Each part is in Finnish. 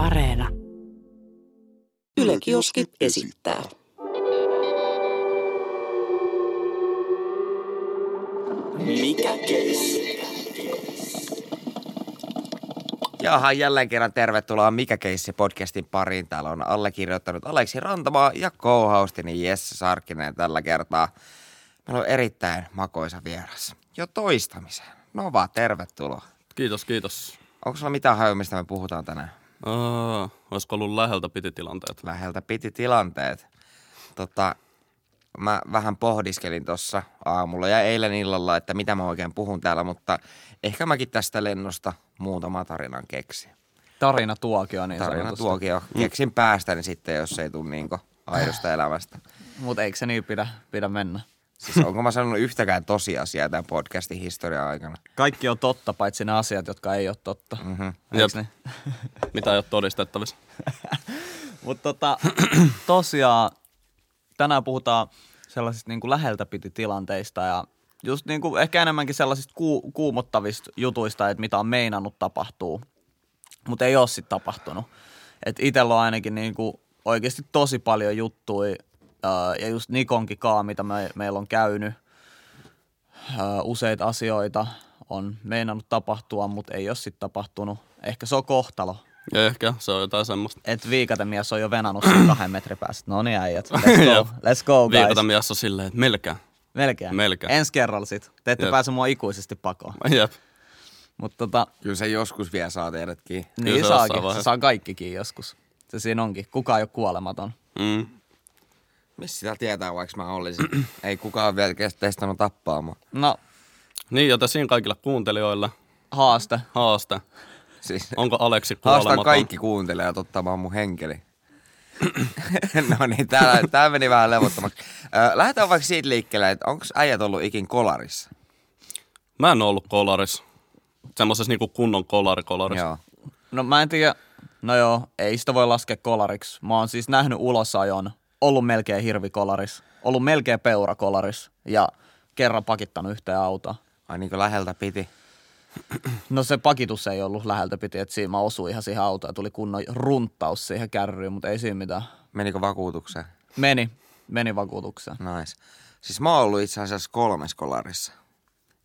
Areena. Yle Kioski esittää. Mikä keissi? Jaha, jälleen kerran tervetuloa Mikä keissi podcastin pariin. Täällä on allekirjoittanut Aleksi Rantamaa ja co-hostini Jesse Sarkkinen tällä kertaa. Meillä on erittäin makoisa vieras. Jo toistamiseen. No vaan, tervetuloa. Kiitos, kiitos. Onko sulla mitään haju, mistä me puhutaan tänään? Uh, olisiko ollut läheltä piti tilanteet? Läheltä piti tilanteet. Tota, mä vähän pohdiskelin tuossa aamulla ja eilen illalla, että mitä mä oikein puhun täällä, mutta ehkä mäkin tästä lennosta muutama tarinan keksin. Tarina tuokio niin Tarina sanotusti. tuokio. Keksin päästäni sitten, jos ei tule niinku aidosta elämästä. Mutta eikö se niin pidä, pidä mennä? Siis onko mä sanonut yhtäkään tosiasiaa tämän podcastin historian aikana? Kaikki on totta, paitsi ne asiat, jotka ei ole totta. Mhm. Jep. Ne? Mitä ei ole todistettavissa? Mutta tota, tosiaan tänään puhutaan sellaisista niin kuin läheltä piti tilanteista ja just niin kuin ehkä enemmänkin sellaisista ku, kuumottavista jutuista, että mitä on meinannut tapahtuu, mutta ei ole sitten tapahtunut. Et itsellä on ainakin niin kuin oikeasti tosi paljon juttui ja just Nikonkin kaa, mitä me, meillä on käynyt. Ää, useita asioita on meinannut tapahtua, mutta ei ole sitten tapahtunut. Ehkä se on kohtalo. Ja ehkä se on jotain semmoista. Et viikatemies on jo venannut sen kahden metrin päästä. No niin äijät, let's go, let's go guys. Viikata mies on silleen, että melkein. Melkein. Melkein. Ensi kerralla sit. Te ette Jep. pääse mua ikuisesti pakoon. Jep. Mutta tota, Kyllä se joskus vielä saa teidätkin. Kyllä niin se saakin. Se saa kaikkikin joskus. Se siinä onkin. Kukaan ei ole kuolematon. Mm. Missä sitä tietää, vaikka mä olisin? ei kukaan vielä testannut tappaa mua. No, Niin, joten siinä kaikille kuuntelijoille haaste. haaste. Siis Onko Aleksi haastan kuolematon? kaikki kuuntelijat ottamaan mun henkeli. no niin, tää, tää meni vähän levottomaksi. Lähdetään vaikka siitä liikkeelle, että onko äijät ollut ikin kolarissa? Mä en ollut kolaris. Semmoisessa niinku kunnon kolari-kolarissa. Joo. No mä en tiedä. No joo, ei sitä voi laskea kolariksi. Mä oon siis nähnyt ulosajon, ollut melkein hirvikolaris, ollut melkein peurakolaris ja kerran pakittanut yhteen autoa. Ai niin kuin läheltä piti. No se pakitus ei ollut läheltä piti, että siinä mä osuin ihan siihen autoon ja tuli kunnon runttaus siihen kärryyn, mutta ei siinä mitään. Menikö vakuutukseen? Meni, meni vakuutukseen. Nice. Siis mä oon ollut itse asiassa kolmes kolarissa.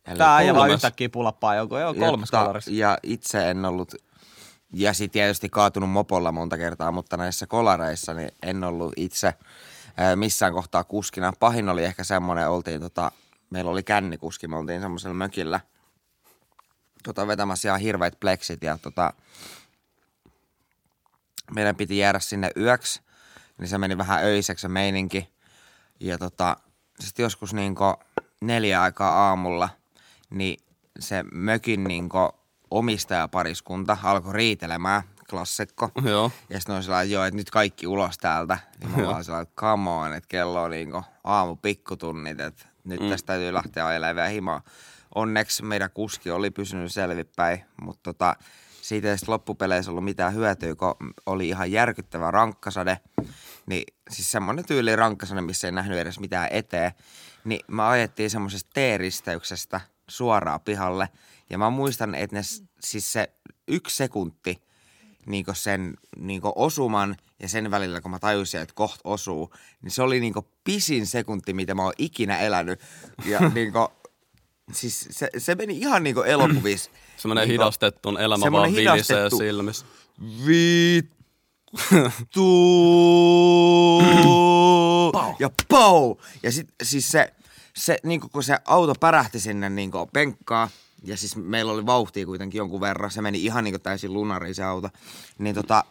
Eli Tää ei vaan yhtäkkiä pulappaa joku, joo, kolmes ja, kolarissa. Ja itse en ollut, ja sitten tietysti kaatunut mopolla monta kertaa, mutta näissä kolareissa niin en ollut itse ää, missään kohtaa kuskina. Pahin oli ehkä semmoinen, oltiin tota, meillä oli kännikuski, me oltiin semmoisella mökillä tota, vetämässä ihan hirveät pleksit ja tota, meidän piti jäädä sinne yöksi, niin se meni vähän öiseksi se meininki. Ja tota, sitten joskus niinku neljä aikaa aamulla, niin se mökin niinku omistajapariskunta alkoi riitelemään, klassikko. Joo. Ja sitten on sellainen, joo, että nyt kaikki ulos täältä. Niin mä vaan sellainen, että come on, että kello on niinku aamu pikkutunnit, että nyt mm. tästä täytyy lähteä ajelemaan vielä himaa. Onneksi meidän kuski oli pysynyt selvipäin, mutta tota, siitä ei sitten loppupeleissä ollut mitään hyötyä, kun oli ihan järkyttävä rankkasade. Niin siis semmoinen tyyli rankkasade, missä ei nähnyt edes mitään eteen. Niin me ajettiin semmoisesta T-risteyksestä suoraan pihalle. Ja mä muistan, että ne, siis se yksi sekunti, niinku sen niinku osuman ja sen välillä, kun mä tajusin, että koht osuu, niin se oli niinku pisin sekunti, mitä mä oon ikinä elänyt. Ja niinku, siis se, se meni ihan niinku elokuvissa. Semmoinen Niinku- hidastettu elämä vaan vilisee silmissä. Vittu! ja pau! Ja sit siis se, se niinku kun se auto pärähti sinne niinku penkkaa, ja siis meillä oli vauhtia kuitenkin jonkun verran, se meni ihan niinku täysin lunariin se auto, niin tota,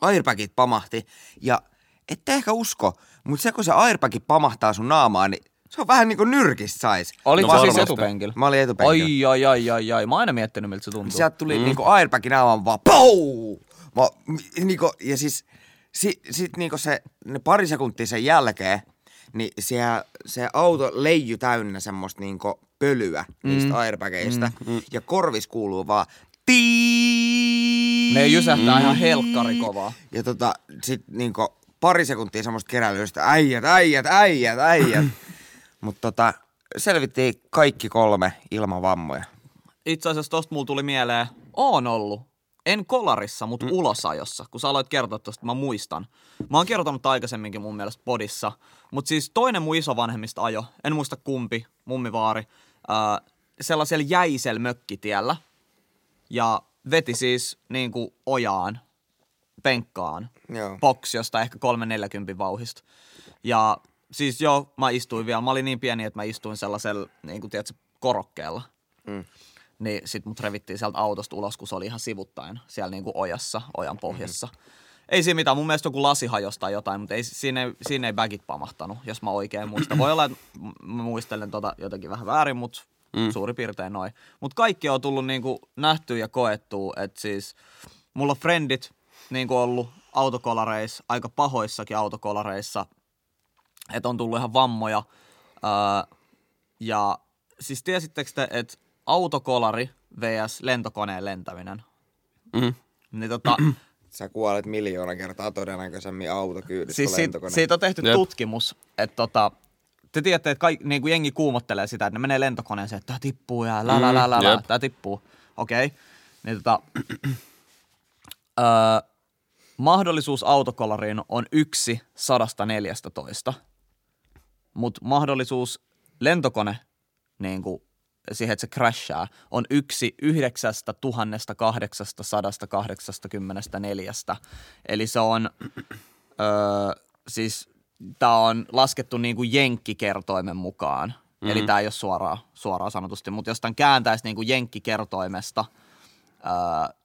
airbagit pamahti, ja ette ehkä usko, mutta se kun se airbagi pamahtaa sun naamaan, niin se on vähän niinku nyrkistä sais. Olit No siis varmasti. etupenkillä? Mä olin etupenkillä. Ai, ai, ai, ai, ai. Mä oon aina miettinyt, miltä se tuntuu. Sieltä tuli mm. niinku airbagin aivan vaan pou! Mä, mi- niinku, ja siis si, sit niinku se, ne pari sekuntia sen jälkeen, niin se, se auto leiju täynnä semmoista niinku pölyä niistä airbageista. Mm. Ja korvis kuuluu vaan tii. Ne jysähtää ihan helkkari kovaa. Ja tota, sit niinku pari sekuntia semmoista keräilystä, äijät, äijät, äijät, äijät. Mutta tota, selvittiin kaikki kolme ilman vammoja. Itse asiassa tosta mulla tuli mieleen, oon ollut en kolarissa, mutta mm. ulosajossa, kun sä aloit kertoa tuosta, mä muistan. Mä oon kertonut aikaisemminkin mun mielestä podissa, mutta siis toinen mun isovanhemmista ajo, en muista kumpi, mummivaari, ää, sellaisella jäisellä mökkitiellä ja veti siis niin kuin ojaan, penkkaan, Joo. box josta ehkä 340 vauhista. Ja siis joo, mä istuin vielä, mä olin niin pieni, että mä istuin sellaisella, niin kuin tiedätkö, korokkeella. Mm. Niin sit mut revittiin sieltä autosta ulos, kun se oli ihan sivuttain siellä niin kuin ojassa, ojan pohjassa. Mm. Ei siinä mitään, mun mielestä joku lasi hajosi tai jotain, mutta ei, siinä, ei, siinä ei bagit pamahtanut, jos mä oikein muistan. Voi olla, että mä muistelen tota jotenkin vähän väärin, mutta mm. suurin piirtein noin. Mutta kaikki on tullut niinku nähtyä ja koettua, että siis mulla on frendit niinku ollut autokolareissa, aika pahoissakin autokolareissa, että on tullut ihan vammoja. Öö, ja siis tiesittekö te, että autokolari vs. lentokoneen lentäminen, Mm. niin tota, Sä kuolet miljoona kertaa todennäköisemmin autokyydissä siis siitä, siitä on tehty Jep. tutkimus, että tota, te tiedätte, että kaik, niin kuin jengi kuumottelee sitä, että ne menee lentokoneeseen, että tämä tippuu ja lä, lä, lä, lä, lä jep. tämä tippuu. Okei. Okay. Niin tota, öö, mahdollisuus autokolariin on yksi sadasta neljästätoista, mutta mahdollisuus lentokone niin kuin, siihen, että se crashaa, on yksi yhdeksästä tuhannesta kahdeksastasadasta kahdeksastakymmenestä neljästä. Eli se on, öö, siis tämä on laskettu niin kuin jenkkikertoimen mukaan. Mm-hmm. Eli tämä ei ole suoraan, suoraan sanotusti, mutta jos tämän kääntäisi niin kuin jenkkikertoimesta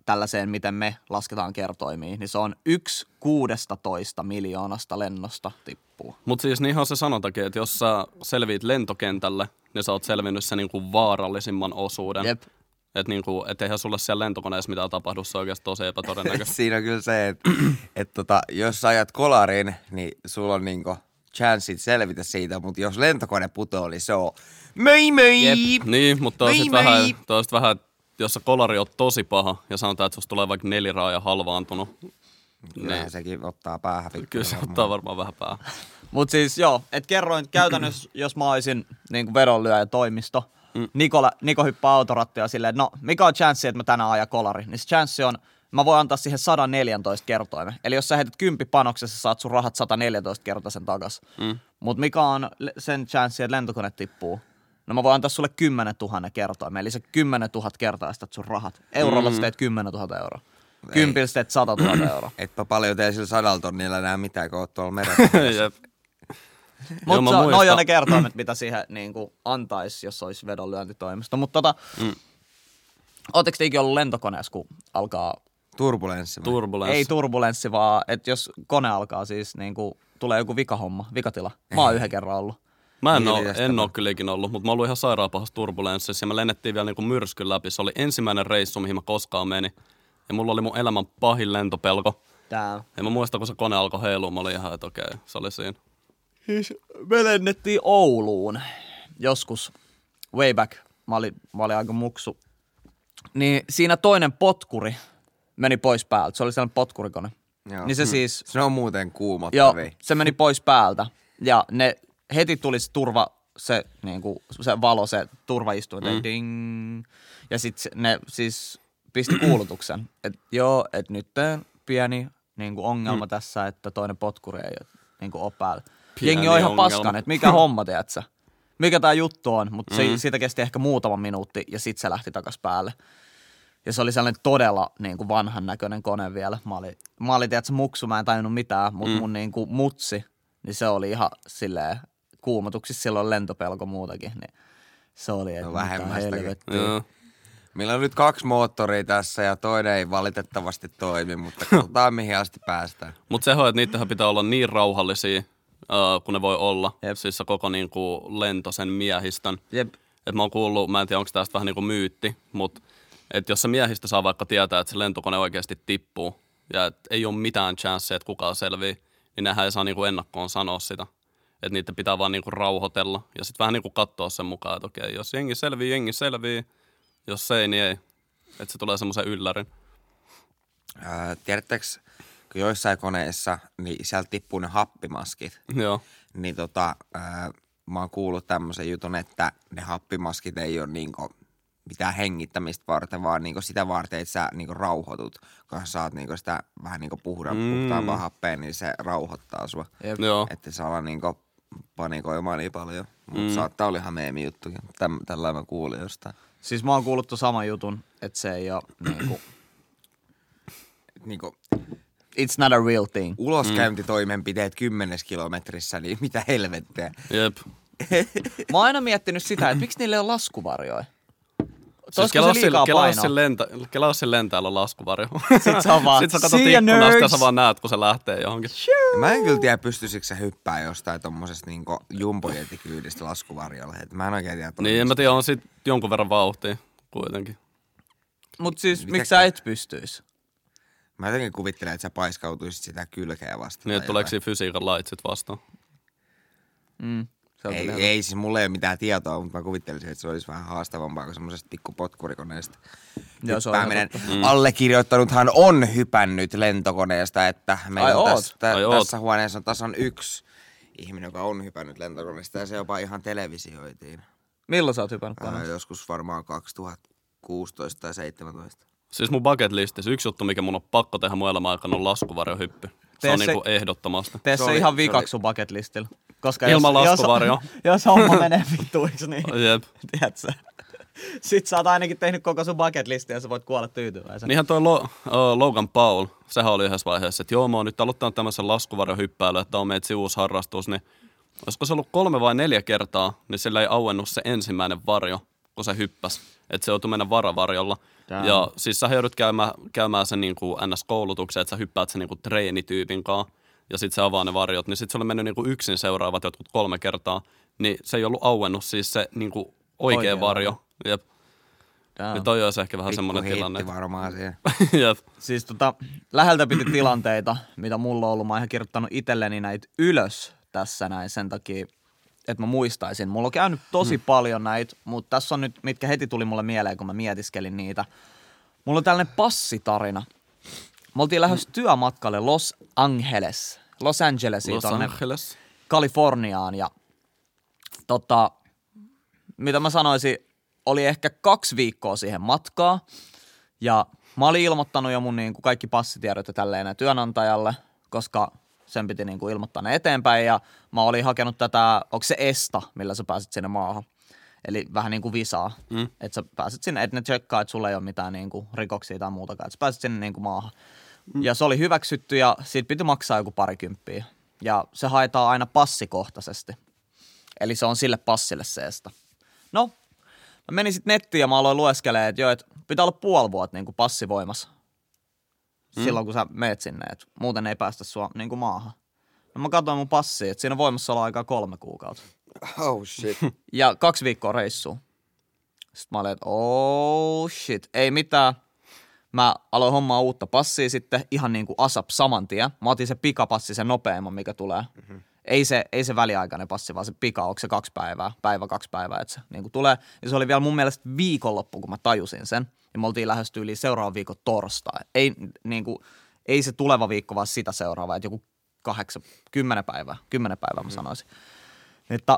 tällaiseen, miten me lasketaan kertoimiin, niin se on yksi kuudesta toista miljoonasta lennosta tippuu. Mutta siis niinhän se sanotakin, että jos sä selviit lentokentälle, niin sä oot selvinnyt sen niinku vaarallisimman osuuden. Jep. Että niinku, et eihän sulle siellä lentokoneessa mitään tapahdu, se on oikeasti tosi epätodennäköistä. Siinä on kyllä se, että et tota, jos sä ajat kolariin, niin sulla on niinku chanssit selvitä siitä, mutta jos lentokone putoaa, niin se on möi möi! Jep. niin, mutta toi on sit moi! vähän, toi sit vähän, jos se kolari on tosi paha ja sanotaan, että susta tulee vaikka neliraaja halvaantunut, Kyllähän niin sekin ottaa päähän kyllä se varmaan. ottaa varmaan vähän päähän. Mutta siis joo, että kerroin käytännössä, jos mä olisin niin vedonlyöjä toimisto, mm. Nikola, Niko hyppää autorattia silleen, no mikä on chanssi, että mä tänään ajan kolari? Niin se chanssi on, mä voin antaa siihen 114 kertoimen. Eli jos sä heität 10 panoksessa, saat sun rahat 114 kertaisen takas. Mm. Mutta mikä on sen chanssi, että lentokone tippuu? No mä voin antaa sulle 10 000 kertoimen, eli se 10 000 kertaistat sun rahat. Eurolla mm. sä teet 10 000 euroa. Kympillä sä teet 100 000 euroa. Etpä paljon tee sillä sadalla tonnilla enää mitään, kun oot tuolla merellä. Mutta no, noi on ne kertoimet, mitä siihen niin kuin, antaisi, jos olisi vedonlyöntitoimisto. Mutta tota, mm. ootteko te ikinä ollut lentokoneessa, kun alkaa, Turbulenssi. Turbulenssi. ei turbulenssi, vaan että jos kone alkaa siis, niin kuin, tulee joku vikahomma, vikatila. Mä oon yhden kerran ollut. Mä en, Niin, mitäs en oo kyllä ikinä ollut, mutta mä ollut ihan sairaan pahassa turbulenssissa ja me lennettiin vielä niinku myrskyn läpi. Se oli ensimmäinen reissu, mihin mä koskaan menin. Ja mulla oli mun elämän pahin lentopelko. Tää. Ja mä muistan, kun se kone alkoi heilua, mä olin ihan, että okei, se oli siinä. Siis me lennettiin Ouluun joskus, way back. Mä olin, mä olin aika muksu. Niin siinä toinen potkuri meni pois päältä. Se oli sellainen potkurikone. Joo. Niin se siis Se on muuten Joo, kuumottavia. se meni pois päältä. Ja ne heti tuli se turva, se, niinku, se valo, se turvaistuin, mm. ding. Ja sitten ne siis pisti kuulutuksen, että joo, että nyt pieni niinku, ongelma mm. tässä, että toinen potkuri ei niinku, ole päällä. Pieni Jengi on ihan ongelma. paskan, että mikä homma, tiedätkö? Mikä tämä juttu on, mutta mm. se, siitä kesti ehkä muutama minuutti ja sitten se lähti takas päälle. Ja se oli sellainen todella niin kuin vanhan näköinen kone vielä. Mä olin, mä olin tiedätkö, muksu, mä en tajunnut mitään, mutta mm. mun niin kuin mutsi, niin se oli ihan silleen kuumotuksissa silloin lentopelko muutakin. Niin se oli, että No vähemmästäkin. Joo. Meillä on nyt kaksi moottoria tässä ja toinen ei valitettavasti toimi, mutta katsotaan mihin asti päästään. Mutta se on, että niittenhän pitää olla niin rauhallisia, uh, kun ne voi olla. Jep. Siis se koko niinku lento sen miehistön. Jep. Et mä oon kuullut, mä en tiedä onko tästä vähän niinku myytti, mutta et jos se miehistö saa vaikka tietää, että se lentokone oikeasti tippuu ja et ei ole mitään chanceja, että kukaan selvii, niin nehän ei saa niinku ennakkoon sanoa sitä. Että niitä pitää vaan niinku rauhoitella ja sitten vähän niinku katsoa sen mukaan, että okei, jos jengi selvii, jengi selvii. Jos ei, niin ei. Että se tulee semmoisen yllärin. Ää, tiedättekö, kun joissain koneissa, niin sieltä tippuu ne happimaskit. Joo. Niin tota, ää, mä oon kuullut tämmöisen jutun, että ne happimaskit ei ole niinku mitään hengittämistä varten, vaan niinku sitä varten, että sä niinku rauhoitut. Kun sä saat niinku sitä vähän niinku puhda, Mm. puhtaampaa happea, niin se rauhoittaa sua. Jep. Joo. Että saa olla niinku panikoimaan niin paljon. Mutta Mm. saattaa olla ihan meemi juttukin. Täm, tällä mä kuulin jostain. Siis mä oon kuullut ton saman jutun, että se ei ole niinku, Niinku, it's not a real thing. uloskäyntitoimenpiteet kymmenes kilometrissä, niin mitä helvettiä. Jep. Mä oon aina miettinyt sitä, että miksi niille on laskuvarjoja. Siis kelaa se liikaa kelaa sillä, lentä, kelaa sillä lentäjällä laskuvarjo. Sit se on vaan, Sitten sä katsot "See ya, ikkunasta ja nerds!" sä vaan näet, kun se lähtee johonkin. Mä en kyllä tiedä, pystyisikö se hyppää jostain tommosesta niinku jumbojetikyydistä laskuvarjolle. Et mä en oikein tiedä. Niin, en mä tiedä, on sit jonkun verran vauhtia kuitenkin. Mut siis Mitä- miksi sä et pystyis? Mä jotenkin kuvittelen, että sä paiskautuisit sitä kylkeä vastaan. Niin, että tuleeko siinä fysiikan lait sit vastaan. Mm, Ei, ei, siis mulla ei ole mitään tietoa, mutta mä kuvittelisin, että se olisi vähän haastavampaa kuin semmoisesta pikkupotkurikoneesta. Joo, se on. Mm. Allekirjoittanuthan on hypännyt lentokoneesta, että meillä Ai on tässä, tä, tässä huoneessa on tasan yksi ihminen, joka on hypännyt lentokoneesta ja se jopa ihan televisioitiin. Milloin sä oot hypännyt koneesta? joskus varmaan 2016 tai 2017. Siis mun bucket listissä yksi juttu, mikä mun on pakko tehdä mun elämän aikana, on laskuvarjohyppy. Se on se- niinku ehdottomasti. Tee Se se, oli- ihan vikaksi sun bucket listillä. Koska Ilman jos, laskuvarjoa. Jos, jos homma menee vittuiksi, niin Jep. tiedätkö Sit sä oot ainakin tehnyt koko sun bucket listin ja sä voit kuolla tyytyväisenä. Niinhän toi Lo- uh, Logan Paul, sehän oli yhdessä vaiheessa, että joo, mä oon nyt aloittanut tämmöisen laskuvarjohyppäilyn, että on meitä uusi harrastus, niin olisiko se ollut kolme vai neljä kertaa, niin sillä ei auennut se ensimmäinen varjo, kun se hyppäsi. Että se joutui mennä varavarjolla. Damn. Ja siis sä joudut käymään, käymään sen niin kuin NS-koulutuksen, että sä hyppäät sen niin kuin treenityypin kanssa, ja sitten se avaa ne varjot, niin sitten se oli mennyt niin kuin yksin seuraavat jotkut kolme kertaa, niin se ei ollut auennut siis se niin kuin oikea, Oikea varjo. Jep. Damn. Niin toi olisi ehkä vähän Pikku semmoinen tilanne. varmaan siihen. Jep. Siis tota, läheltä piti tilanteita, mitä mulla on ollut. Mä oon ihan kirjoittanut itselleni näitä ylös tässä näin sen takia, että mä muistaisin. Mulla on käynyt tosi hmm. paljon näitä, mutta tässä on nyt, mitkä heti tuli mulle mieleen, kun mä mietiskelin niitä. Mulla on tällainen passitarina. Me oltiin lähdössä työmatkalle Los Angeles, Los Angelesiin Los tonne Angeles. Kaliforniaan ja tota, mitä mä sanoisin, oli ehkä kaksi viikkoa siihen matkaa ja mä olin ilmoittanut jo mun niin kuin kaikki passitiedot ja tälleen työnantajalle, koska sen piti niin kuin ilmoittaa ne eteenpäin ja mä olin hakenut tätä, onko se ESTA, millä sä pääset sinne maahan. Eli vähän niin kuin visaa, mm. että sä pääset sinne, että ne tsekkaa, että sulla ei ole mitään niin kuin rikoksia tai muutakaan, että sä pääset sinne niin kuin maahan. Mm. Ja se oli hyväksytty ja siitä piti maksaa joku parikymppiä. Ja se haetaan aina passikohtaisesti. Eli se on sille passille seesta. No, mä menin sitten nettiin ja mä aloin lueskelemaan, että joo, että pitää olla puoli vuotta niin passivoimassa. Mm. Silloin kun sä meet sinne, että muuten ei päästä sua niin kuin maahan. No mä katsoin mun passia, että siinä on voimassa olla aikaa kolme kuukautta. Oh shit. Ja kaksi viikkoa reissua. Sitten mä olin, että oh shit, ei mitään. Mä aloin hommaa uutta passia sitten ihan niin kuin ASAP saman tien. Mä otin se pikapassi, se nopeamman, mikä tulee. Mm-hmm. Ei, se, ei se väliaikainen passi, vaan se pika, onko se kaksi päivää, päivä kaksi päivää, että se niin kuin tulee. Ja se oli vielä mun mielestä viikonloppu, kun mä tajusin sen. Ja me oltiin lähes yli seuraavan viikon torstai. Ei, niin kuin, ei se tuleva viikko, vaan sitä seuraava, että joku kahdeksan, kymmenen päivää, kymmenen päivää mä sanoisin. Että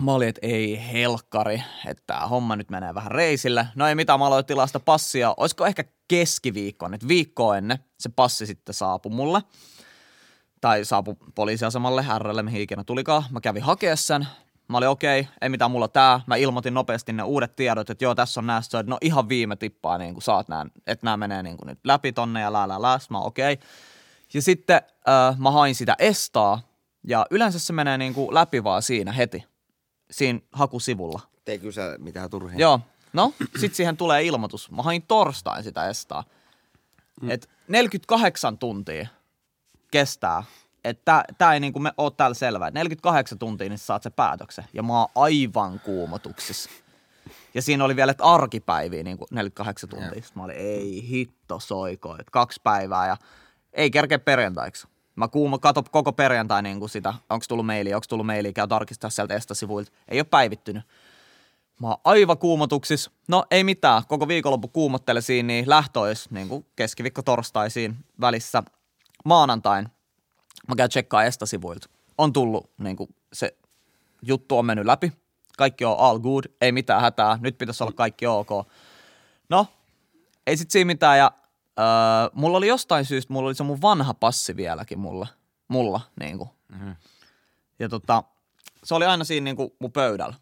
Mä olin, että ei helkkari, että homma nyt menee vähän reisille. No ei mitään, mä aloin tilaa sitä passia. Olisiko ehkä keskiviikkoon, että viikko ennen se passi sitten saapui mulle. Tai saapui poliisiasemalle, RL, mihin ikinä tulikaan. Mä kävin hakea sen. Mä olin okei, okay, ei mitään mulla tää. Mä ilmoitin nopeasti ne uudet tiedot, että joo, tässä on nää. Sitten no ihan viime tippaa, niin kuin saat nää, että nämä menee niin kuin nyt läpi tonne ja lää, lää, lää. Mä okei. Okay. Ja sitten äh, mä hain sitä estaa. Ja yleensä se menee niin kuin läpi vaan siinä heti siinä hakusivulla. Ei kysä mitään turhia. Joo. No, sit siihen tulee ilmoitus. Mä hain torstain sitä estaa. Mm. Et 48 tuntia kestää. Että tää, ei niinku me oo täällä selvää. Et 48 tuntia, niin sä saat se päätöksen. Ja mä oon aivan kuumotuksissa. Ja siinä oli vielä, että arkipäiviä niin 48 tuntia. Sitten mä olin, ei hitto soiko, että kaksi päivää ja ei kerkeä perjantaiksi. Mä kuuma, kato koko perjantai niin kuin sitä, onko tullut maili, onko tullut maili, käy tarkistaa sieltä Esta-sivuilta. Ei ole päivittynyt. Mä oon aivan kuumotuksis. No ei mitään, koko viikonloppu kuumottele siinä, niin lähtö olisi niin kuin keskiviikko torstaisiin välissä maanantain. Mä käyn tsekkaa Esta-sivuilta. On tullut, niin kuin se juttu on mennyt läpi. kaikki on all good, ei mitään hätää, nyt pitäisi olla kaikki ok. No, ei sit siinä mitään ja öö, mulla oli jostain syystä, mulla oli se mun vanha passi vieläkin mulla, mulla niinku. Mm-hmm. Ja tota, se oli aina siinä niinku mun pöydällä,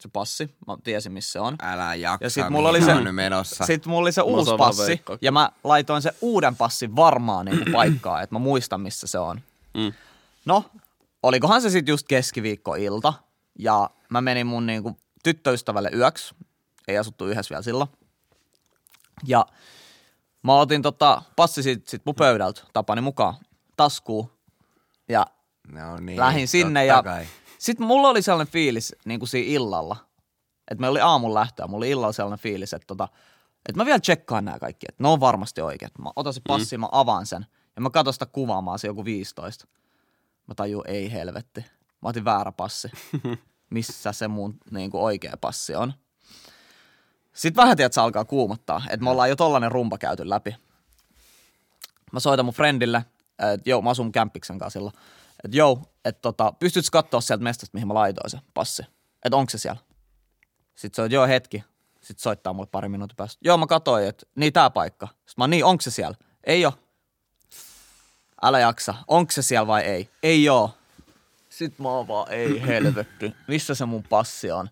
se passi, mä tiesin missä se on. Älä jaksa, Ja sit mulla oli se, menossa. sit mulla oli se uusi sama passi veikka. ja mä laitoin se uuden passin varmaan niinku paikkaan, että mä muistan missä se on. Mm. No, olikohan se sitten just keskiviikkoilta ja mä menin mun niinku tyttöystävälle yöksi, ei asuttu yhdessä vielä silloin. Ja mä otin tota passi sit, sit mun pöydältä tapani mukaan taskuun ja No niin, lähin sinne ja kai. sitten mulla oli sellainen fiilis niin kuin siinä illalla, että me oli aamun lähtöä, mulla oli illalla sellainen fiilis, että, tota, että mä vielä tsekkaan nämä kaikki, että ne on varmasti oikeat. Mä otan se passi, mm. mä avaan sen ja mä katson sitä kuvaamaan se joku 15. Mä tajun, ei helvetti. Mä otin väärä passi. Missä se mun niin kuin oikea passi on. Sitten vähän tiedät, se alkaa kuumottaa, että me ollaan jo tollanen rumpa käyty läpi. Mä soitan mun friendille, että joo, mä asun kämppiksen kanssa silloin, että joo, että tota, pystytkö katsoa sieltä mestasta, mihin mä laitoin se passi, että onko se siellä. Sitten se on, joo hetki, sitten soittaa mulle pari minuutin päästä. Joo, mä katsoin, että niin tää paikka. Sitten mä niin, onko se siellä? Ei oo. Älä jaksa, onko se siellä vai ei? Ei oo. Sitten mä oon vaan, ei helvetti, missä se mun passi on?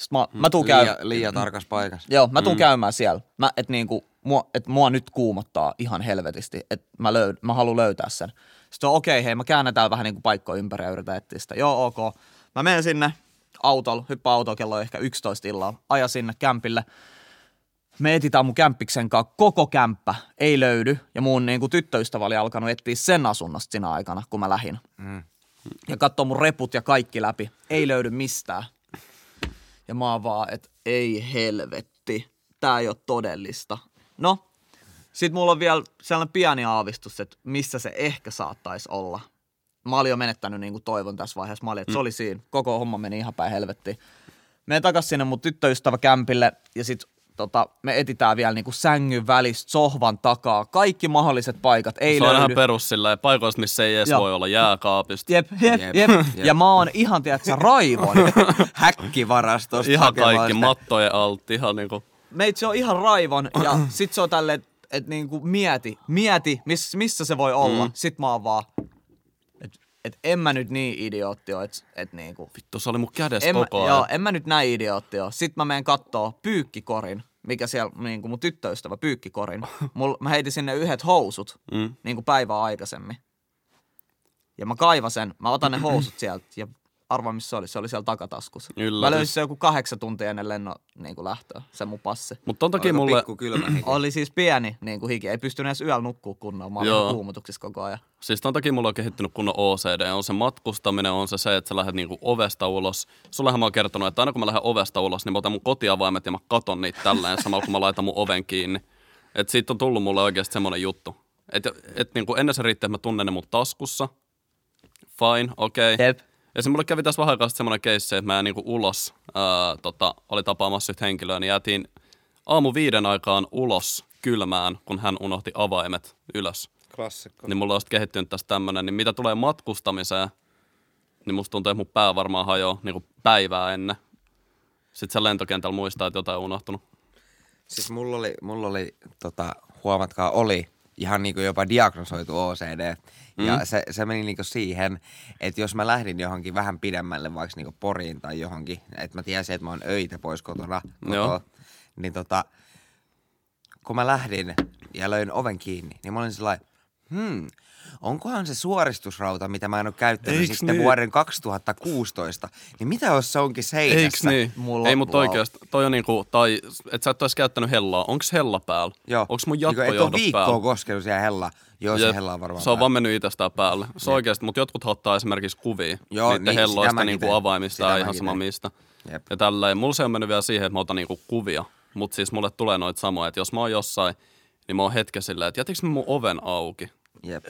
Sitten mä, mä tuun käy... Liian, liian tarkas paikassa. Joo, mä tuun mm. käymään siellä. Mä, et niinku, mua, et mua nyt kuumottaa ihan helvetisti, että mä, löyd, mä haluan löytää sen. Sitten on okei, okay, hei, mä käännän täällä vähän niinku paikkoja ympäri ja yritän etsiä sitä. Joo, ok. Mä menen sinne autolla, hyppään autoon, kello on ehkä 11 illalla, aja sinne kämpille. Me etsitään mun kämppiksen kanssa, koko kämppä ei löydy. Ja mun niinku, tyttöystävä oli alkanut etsiä sen asunnosta siinä aikana, kun mä lähin. Mm. Ja katsoo mun reput ja kaikki läpi. Ei löydy mistään. Ja mä oon vaan, että ei helvetti, tää ei ole todellista. No, sit mulla on vielä sellainen pieni aavistus, että missä se ehkä saattaisi olla. Mä olin jo menettänyt niin kuin toivon tässä vaiheessa. Mä olin, että se oli siinä. Koko homma meni ihan päin helvettiin. Menen takas sinne mun tyttöystävä kämpille ja sit tota, me etitään vielä niinku sängyn välistä, sohvan takaa, kaikki mahdolliset paikat. Ei se on löydy. ihan perus sillä paikoista, missä ei edes Joo. voi olla jääkaapista. Jep, jep, Jep, jep, jep. Ja mä oon ihan, tiedätkö, raivon. Häkkivarastosta Ihan kaikki mattojen alta, ihan niinku, Meitsi on ihan raivon ja sit se on tälleen, että et niinku mieti, mieti, miss, missä se voi olla. Mm. Sit mä oon vaan, et en mä nyt niin idiootti oo, että et niinku. vittu se oli mun kädessä En, koko joo, ajan. en mä nyt näin idiootti oo. Sit mä menen kattoo pyykkikorin, mikä siellä niinku mun tyttöystävä pyykkikorin. Mul, mä heitin sinne yhdet housut Mm. niinku päivää aikaisemmin. Ja mä kaivan sen, mä otan ne housut sieltä ja arvaa missä se oli, se oli siellä takataskussa. Yllätys. Mä löysin se joku kahdeksan tuntia ennen lennon niin kuin lähtöä, se mun passi. Mutta ton takia Oliko mulle, pikku kylmä hiki? Oli siis pieni niin kuin hiki, ei pystynyt edes yöllä nukkuu kunnolla, mä olin kuumutuksissa koko ajan. siis ton takia mulla on kehittynyt kunnon OCD. On se matkustaminen, on se se, että sä lähdet niinku ovesta ulos. Sullehan mä oon kertonut, että aina kun mä lähden ovesta ulos, niin mä otan mun kotiavaimet ja mä katon niitä tälleen samalla kun mä laitan mun oven kiinni. Et siitä on tullut mulle oikeasti semmonen juttu. Että et niinku ennen se riittää, että mä tunnen ne mun taskussa. Fine, okei. Okay. Jep. Ja se mulle kävi tässä vähän aikaa semmoinen keissi, että mä jäin niinku ulos, ää, tota, oli tapaamassa yhtä henkilöä, niin jäätiin aamu viiden aikaan ulos kylmään, kun hän unohti avaimet ylös. Klassikko. Niin mulla on sitten kehittynyt tästä tämmönen, niin mitä tulee matkustamiseen, niin musta tuntuu, että mun pää varmaan hajoaa niinku päivää ennen. Sitten se lentokentällä muistaa, että jotain on unohtunut. Siis mulla oli, mulla oli tota, huomatkaa, oli ihan niinku jopa diagnosoitu OCD. Mm. Ja se, se meni niinku siihen, että jos mä lähdin johonkin vähän pidemmälle, vaikka niinku Poriin tai johonkin, että mä tiesin, että mä oon öitä pois kotona, kotoa, niin tota, kun mä lähdin ja löin oven kiinni, niin mä olin sellainen, hmm, onkohan se suoristusrauta, mitä mä en ole käyttänyt Eiks sitten niin? vuoden 2016, niin mitä jos se onkin seinässä? Eiks niin? Mulla- Ei, mutta oikeasti, toi on niinku, tai et sä et ois käyttänyt hellaa. Onks hella päällä? Joo. Onks mun Niinku, Et ole jatkojohdot viikkoa päällä? koskenut siellä hella. Joo, se hella on varmaan Se on päällä. vaan mennyt itsestään päälle. Se oikeasti, mutta jotkut ottaa esimerkiksi kuvia Joo, niiden niin, helloista niinku avaimista ja ihan sama mistä. Jep. Ja tälleen. Mulla se on mennyt vielä siihen, että mä otan niinku kuvia. Mutta siis mulle tulee noita samoja, että jos mä oon jossain, niin mä oon hetken silleen, että jätinkö mä mun oven auki? Jep.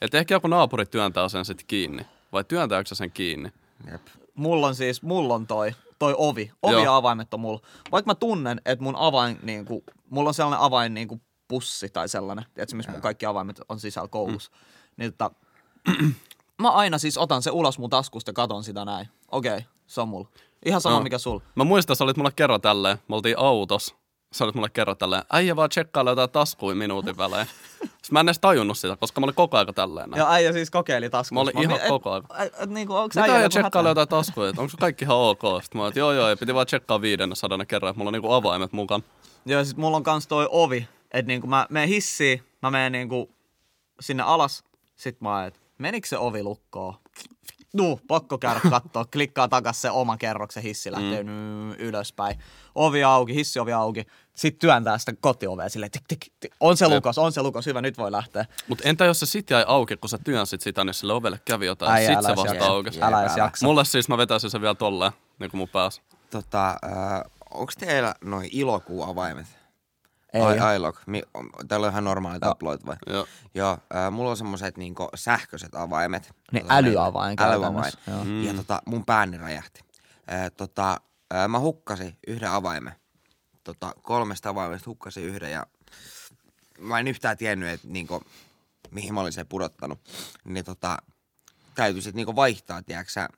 Että ehkä joku naapuri työntää sen sitten kiinni. Vai työntääkö se sen kiinni? Jep. Mulla on siis, mulla on toi, toi ovi. Ovi ja avaimet on mulla. Vaikka mä tunnen, että mun avain, niin kuin, mulla on sellainen avain niin kuin pussi tai sellainen, tiedätkö, missä mun kaikki avaimet on sisällä koulussa. Mm. Niin, että, mä aina siis otan se ulos mun taskusta ja katon sitä näin. Okei, se on mulla. Ihan sama Joo. mikä sul. Mä muistan, sä olit mulle kerran tälleen, me oltiin autossa. Sä olit mulle kerran tälleen, äijä vaan tsekkailla jotain taskuja minuutin välein. Sitten mä en edes tajunnut sitä, koska mä olin koko aika tälleen. Ja äijä siis kokeili taskussa. Mä olin ihan et- koko ajan. Et, et, niinku, onks Mitä äijä tsekkailla jotain taskuja, että onko kaikki ihan ok? Sitten mä että joo joo, ja piti vaan tsekkaa viidennen sadana kerran, että mulla on niinku avaimet mukaan. Joo, sit mulla on kans toi ovi, että niinku mä menen hissiin, mä menen niinku sinne alas, sit mä oon, et menikö se ovi lukkoon? Tuu, pakko käydä kattoo, klikkaa takas se oman kerroksen hissi lähtee mm. ylöspäin. Ovi auki, hissiovi auki. Sitten työntää sitä kotiovea silleen tik, tik, tik. On se lukos, on se lukos, hyvä, nyt voi lähteä. Mutta entä jos se sit jäi auki, kun sä työnsit sitä, niin sille ovelle kävi jotain, Äijä, sit se vasta jaksa. aukesi. Älä edes jaksa. Mulle siis mä vetäisin sen vielä tolleen, niin kuin mun päässä. Tota, äh, onko teillä noin ilokuuavaimet? Ei. Ai, iLog. Täällä on ihan normaalit upload vai? Joo. Joo, äh, mulla on semmoset niinku sähköiset avaimet. Tota, älyavain Älyavain. käytännössä, joo. Mm. Ja tota, mun pääni räjähti. Äh, tota, äh, mä hukkasin yhden avaimen. Tota, kolmesta avaimesta hukkasin yhden ja mä en yhtään tiennyt, että niinku, mihin mä olin sen pudottanut. Niin tota, täytyy sit niinku vaihtaa, tiedätkö sä,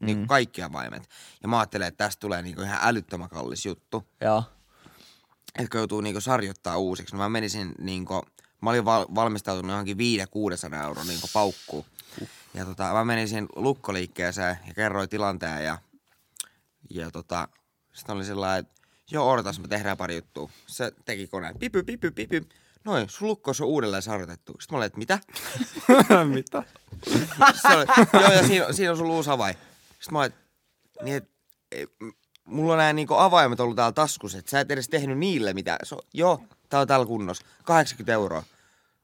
niinku kaikki avaimet. Ja mä ajattelin, että tästä tulee niinku ihan älyttömän kallis juttu Joo. Että joutuu niinku sarjoittaa uusiksi. No mä menisin niinku, mä olin val- valmistautunut johonkin 500-600 euroa niinku paukkuun. Ja tota, mä menisin lukkoliikkeeseen ja kerroin tilanteen ja, ja tota, sitten oli sillä lailla, että joo odotas, me tehdään pari juttua. Se teki koneen, pipy, pipy, pipy. Noin, sun lukko on uudelleen sarjoitettu. Sitten mä olin, että mitä? Mitä? Oli, joo, ja siinä, siinä on sun uusi avain. Sitten mä olin, niin, et, mulla on nämä niinku avaimet ollut täällä taskussa, että sä et edes tehnyt niille mitään. So, joo, tää on täällä kunnossa. 80 euroa.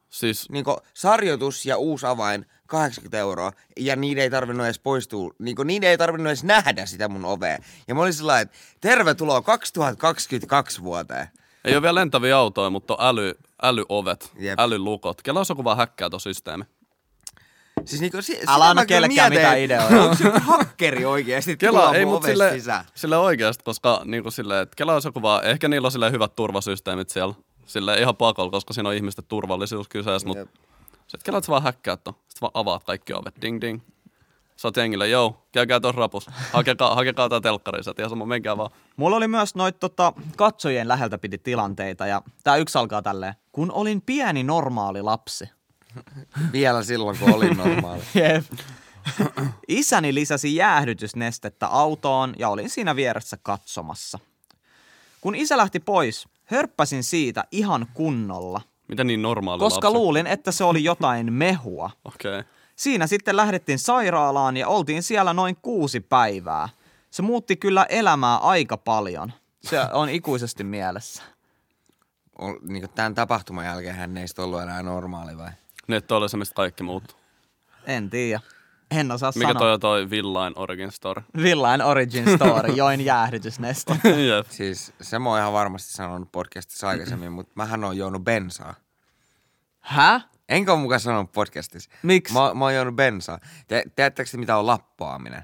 Siis Niinku sarjoitus ja uusi avain, 80 euroa. Ja niiden ei tarvinnut edes poistua, niinku niiden ei tarvinnut edes nähdä sitä mun ovea. Ja mä olin sillä että tervetuloa 2022 vuoteen. ei ole vielä lentäviä autoja, mutta on äly, älyovet, Jep. älylukot. Kela olisi joku vaan häkkää tuo systeemi. Siis niinku, si- Älä anna kellekään mietin, mitään ideoita. Onko joku hakkeri oikeesti Kela ei, mutta ovesta sille, sisään? sille oikeasti, koska niinku sille, että Kela olisi joku vaan, ehkä niillä on sille hyvät turvasysteemit siellä. Sille ihan pakolla, koska siinä on ihmisten turvallisuus kyseessä, mutta sitten Kela, että sä vaan häkkäät ton. Sitten vaan avaat kaikki ovet, ding ding. Sä oot jengille, joo, käykää tuossa rapus. Hakekaa, hakekaa tää telkkari, sä ihan sama, menkää vaan. Mulla oli myös noita tota, katsojien läheltä piti tilanteita ja tää yksi alkaa tälleen. Kun olin pieni normaali lapsi. Vielä silloin, kun oli normaali. Jep. Isäni lisäsi jäähdytysnestettä autoon ja olin siinä vieressä katsomassa. Kun isä lähti pois, hörppäsin siitä ihan kunnolla, Mitä niin normaali koska lapsi? luulin, että se oli jotain mehua. Okei. Okay. Siinä sitten lähdettiin sairaalaan ja oltiin siellä noin kuusi päivää. Se muutti kyllä elämää aika paljon. Se on ikuisesti mielessä. On, niin tämän tapahtuman jälkeen hän ei sit ollut enää normaali vai? Nyt oli se, mistä kaikki muuttuu. En tiedä. En osaa Mikä sanoa. toi on toi Villain Origin Story? Villain Origin Story, join jäähdytysneste. Jep. Siis se mä oon ihan varmasti sanonut podcastissa aikaisemmin, mutta mähän oon juonut bensaa. Hä? Enkä ole mukaan sanonut podcastissa. Miksi? Mä, mä oon juonut bensaa. Te, tiedättekö te, mitä on lappaaminen?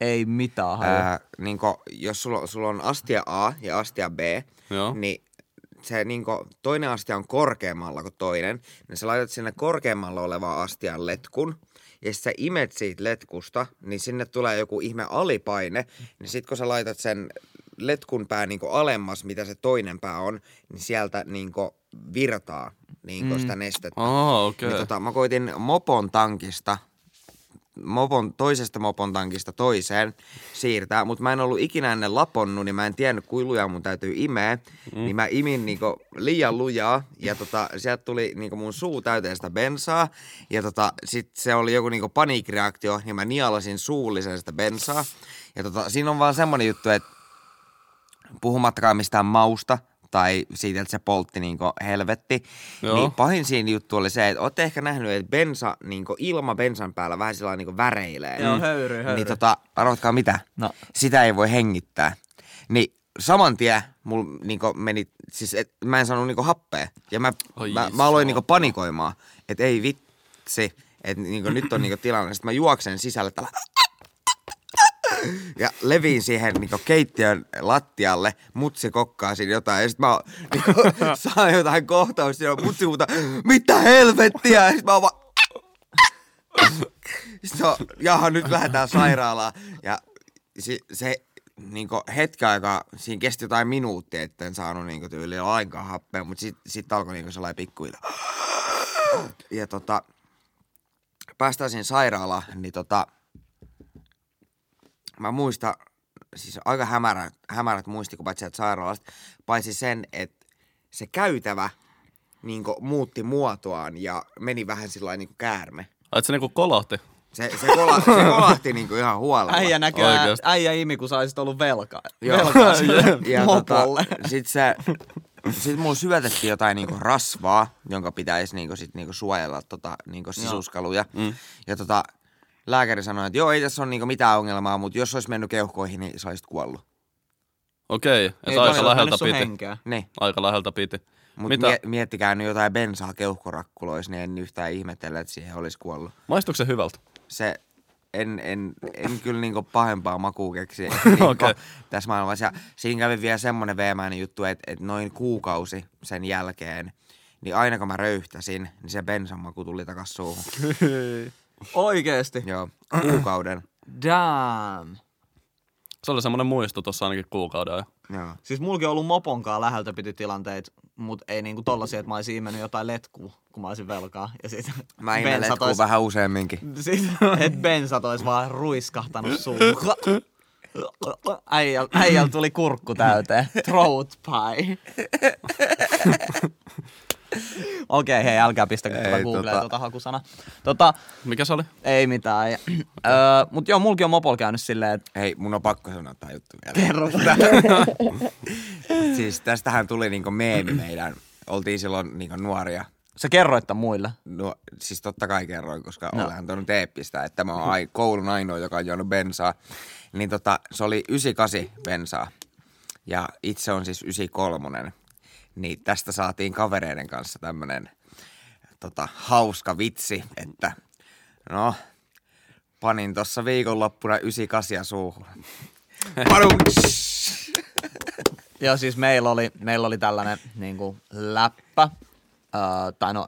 Ei mitään hajua. Ää, niin jos sulla, sulla on astia A ja astia B, Joo. niin se niin toinen astia on korkeammalla kuin toinen, niin sä laitat sinne korkeammalla olevaan astian letkun, ja sit sä imet siitä letkusta, niin sinne tulee joku ihme alipaine, niin sit kun sä laitat sen letkun pää niin alemmas, mitä se toinen pää on, niin sieltä niin virtaa niin mm. sitä nestettä. Oh, okei. Niin tota, mä koitin mopon tankista, mopon, toisesta mopon tankista toiseen siirtää, mutta mä en ollut ikinä ennen laponnut, niin mä en tiennyt kuinka lujaa mun täytyy imeä. Mm. Niin mä imin niinku liian lujaa ja tota, sieltä tuli niinku mun suu täyteen sitä bensaa. Ja tota, sit se oli joku niinku paniikkireaktio, niin mä nialasin suullisen sitä bensaa. Ja tota, siinä on vaan semmonen juttu, että puhumattakaan mistään mausta tai siitä, että se poltti niinku helvetti. Joo. Niin pahin siinä juttu oli se, että olette ehkä nähnyt, että bensa, niinku ilma bensan päällä vähän sillä niinku väreilee. Joo, höyry, höyry. Niin tota, arvatkaa mitä? No. Sitä ei voi hengittää. Niin saman tien mulla niinku meni, siis et, mä en saanut niinku happea. Ja mä, Oi mä, mä aloin niinku saatana. panikoimaan, että ei vitsi, että niinku nyt on niinku tilanne. Sitten mä juoksen sisälle tällä ja leviin siihen niinku keittiön lattialle, mutsi kokkaa siinä jotain, ja sit mä niinku, saan jotain kohtausta, ja mutsi huutaa, mitä helvettiä, ja sit mä oon vaan, Sitten on, jaha, nyt lähdetään sairaalaan, ja se, se niinku hetken aikaa, siinä kesti jotain minuuttia, että en saanut niinku tyyliin lainkaan happea, mutta sitten sit alkoi niinku sellainen pikkuhiljaa. Ja tota, päästään siinä sairaalaan, niin tota, mä muistan, siis aika hämärät, hämärät muistikuvat sieltä sairaalasta, paitsi sen, että se käytävä niin muutti muotoaan ja meni vähän sillä niin käärme. Ai, se niinku kolahti. Se, se, kola, se kolahti niin ihan huolella. Äijä näköjään, Oikeesti. äijä imi, kun saisit ollut velkaa. Joo. Velkaa sille ja tota, sit se, sit mulla syötettiin jotain niinku rasvaa, jonka pitäisi niinku sit niinku suojella tota niinku sisuskaluja. Mm. Ja tota, lääkäri sanoi, että joo, ei tässä ole niinku mitään ongelmaa, mutta jos olisi mennyt keuhkoihin, niin sä olisit kuollut. Okei, et Ei aika läheltä piti. henkeä. Niin. Aika läheltä piti. Mutta Mitä? mie- miettikää nyt jotain bensaa keuhkorakkuloissa, niin en yhtään ihmetellä, että siihen olisi kuollut. Maistuuko se hyvältä? Se, en, en, en kyllä niinku pahempaa makua keksi niinku Okei. tässä maailmassa. Ja siinä kävi vielä semmoinen veemäinen juttu, että, että noin kuukausi sen jälkeen, niin aina kun mä röyhtäsin, niin se bensan maku tuli takas suuhun. Oikeesti. Joo, kuukauden. Damn. Se oli semmoinen muisto tuossa ainakin kuukauden ajan. Joo. Siis mulki on ollut moponkaan läheltä piti tilanteet, mut ei niinku tollasia, että mä olisin imennyt jotain letkua, kun mä olisin velkaa. Ja sit Mä imen bensat letkuu ois- vähän useamminkin. Sit, et bensat ois vaan ruiskahtanut suuhun. Äijäl, äijäl tuli kurkku täyteen. Throat pie. Okei, okay, hei, älkää pistäkö tuota Googleen tota- tuota hakusana. Tota, Mikä se oli? ei mitään. Ja, öö, mut joo, mulki on mopol käynyt silleen, että Hei, mun on pakko sanoa tää juttu vielä. kerro siis tästähän tuli niinku meemi meidän. Oltiin silloin niinku nuoria. Sä kerroit tän muille. No, siis totta kai kerroin, koska no. olen antanut teeppistä, että mä oon ai, koulun ainoa, joka on juonut bensaa. Niin tota, se oli 98 bensaa ja itse on siis 93. Niin tästä saatiin kavereiden kanssa tämmönen tota, hauska vitsi, että no, panin tossa viikonloppuna 98 suuhun. Padum! Joo, siis meillä oli, meillä oli tällainen niin kuin läppä, öö, tai no,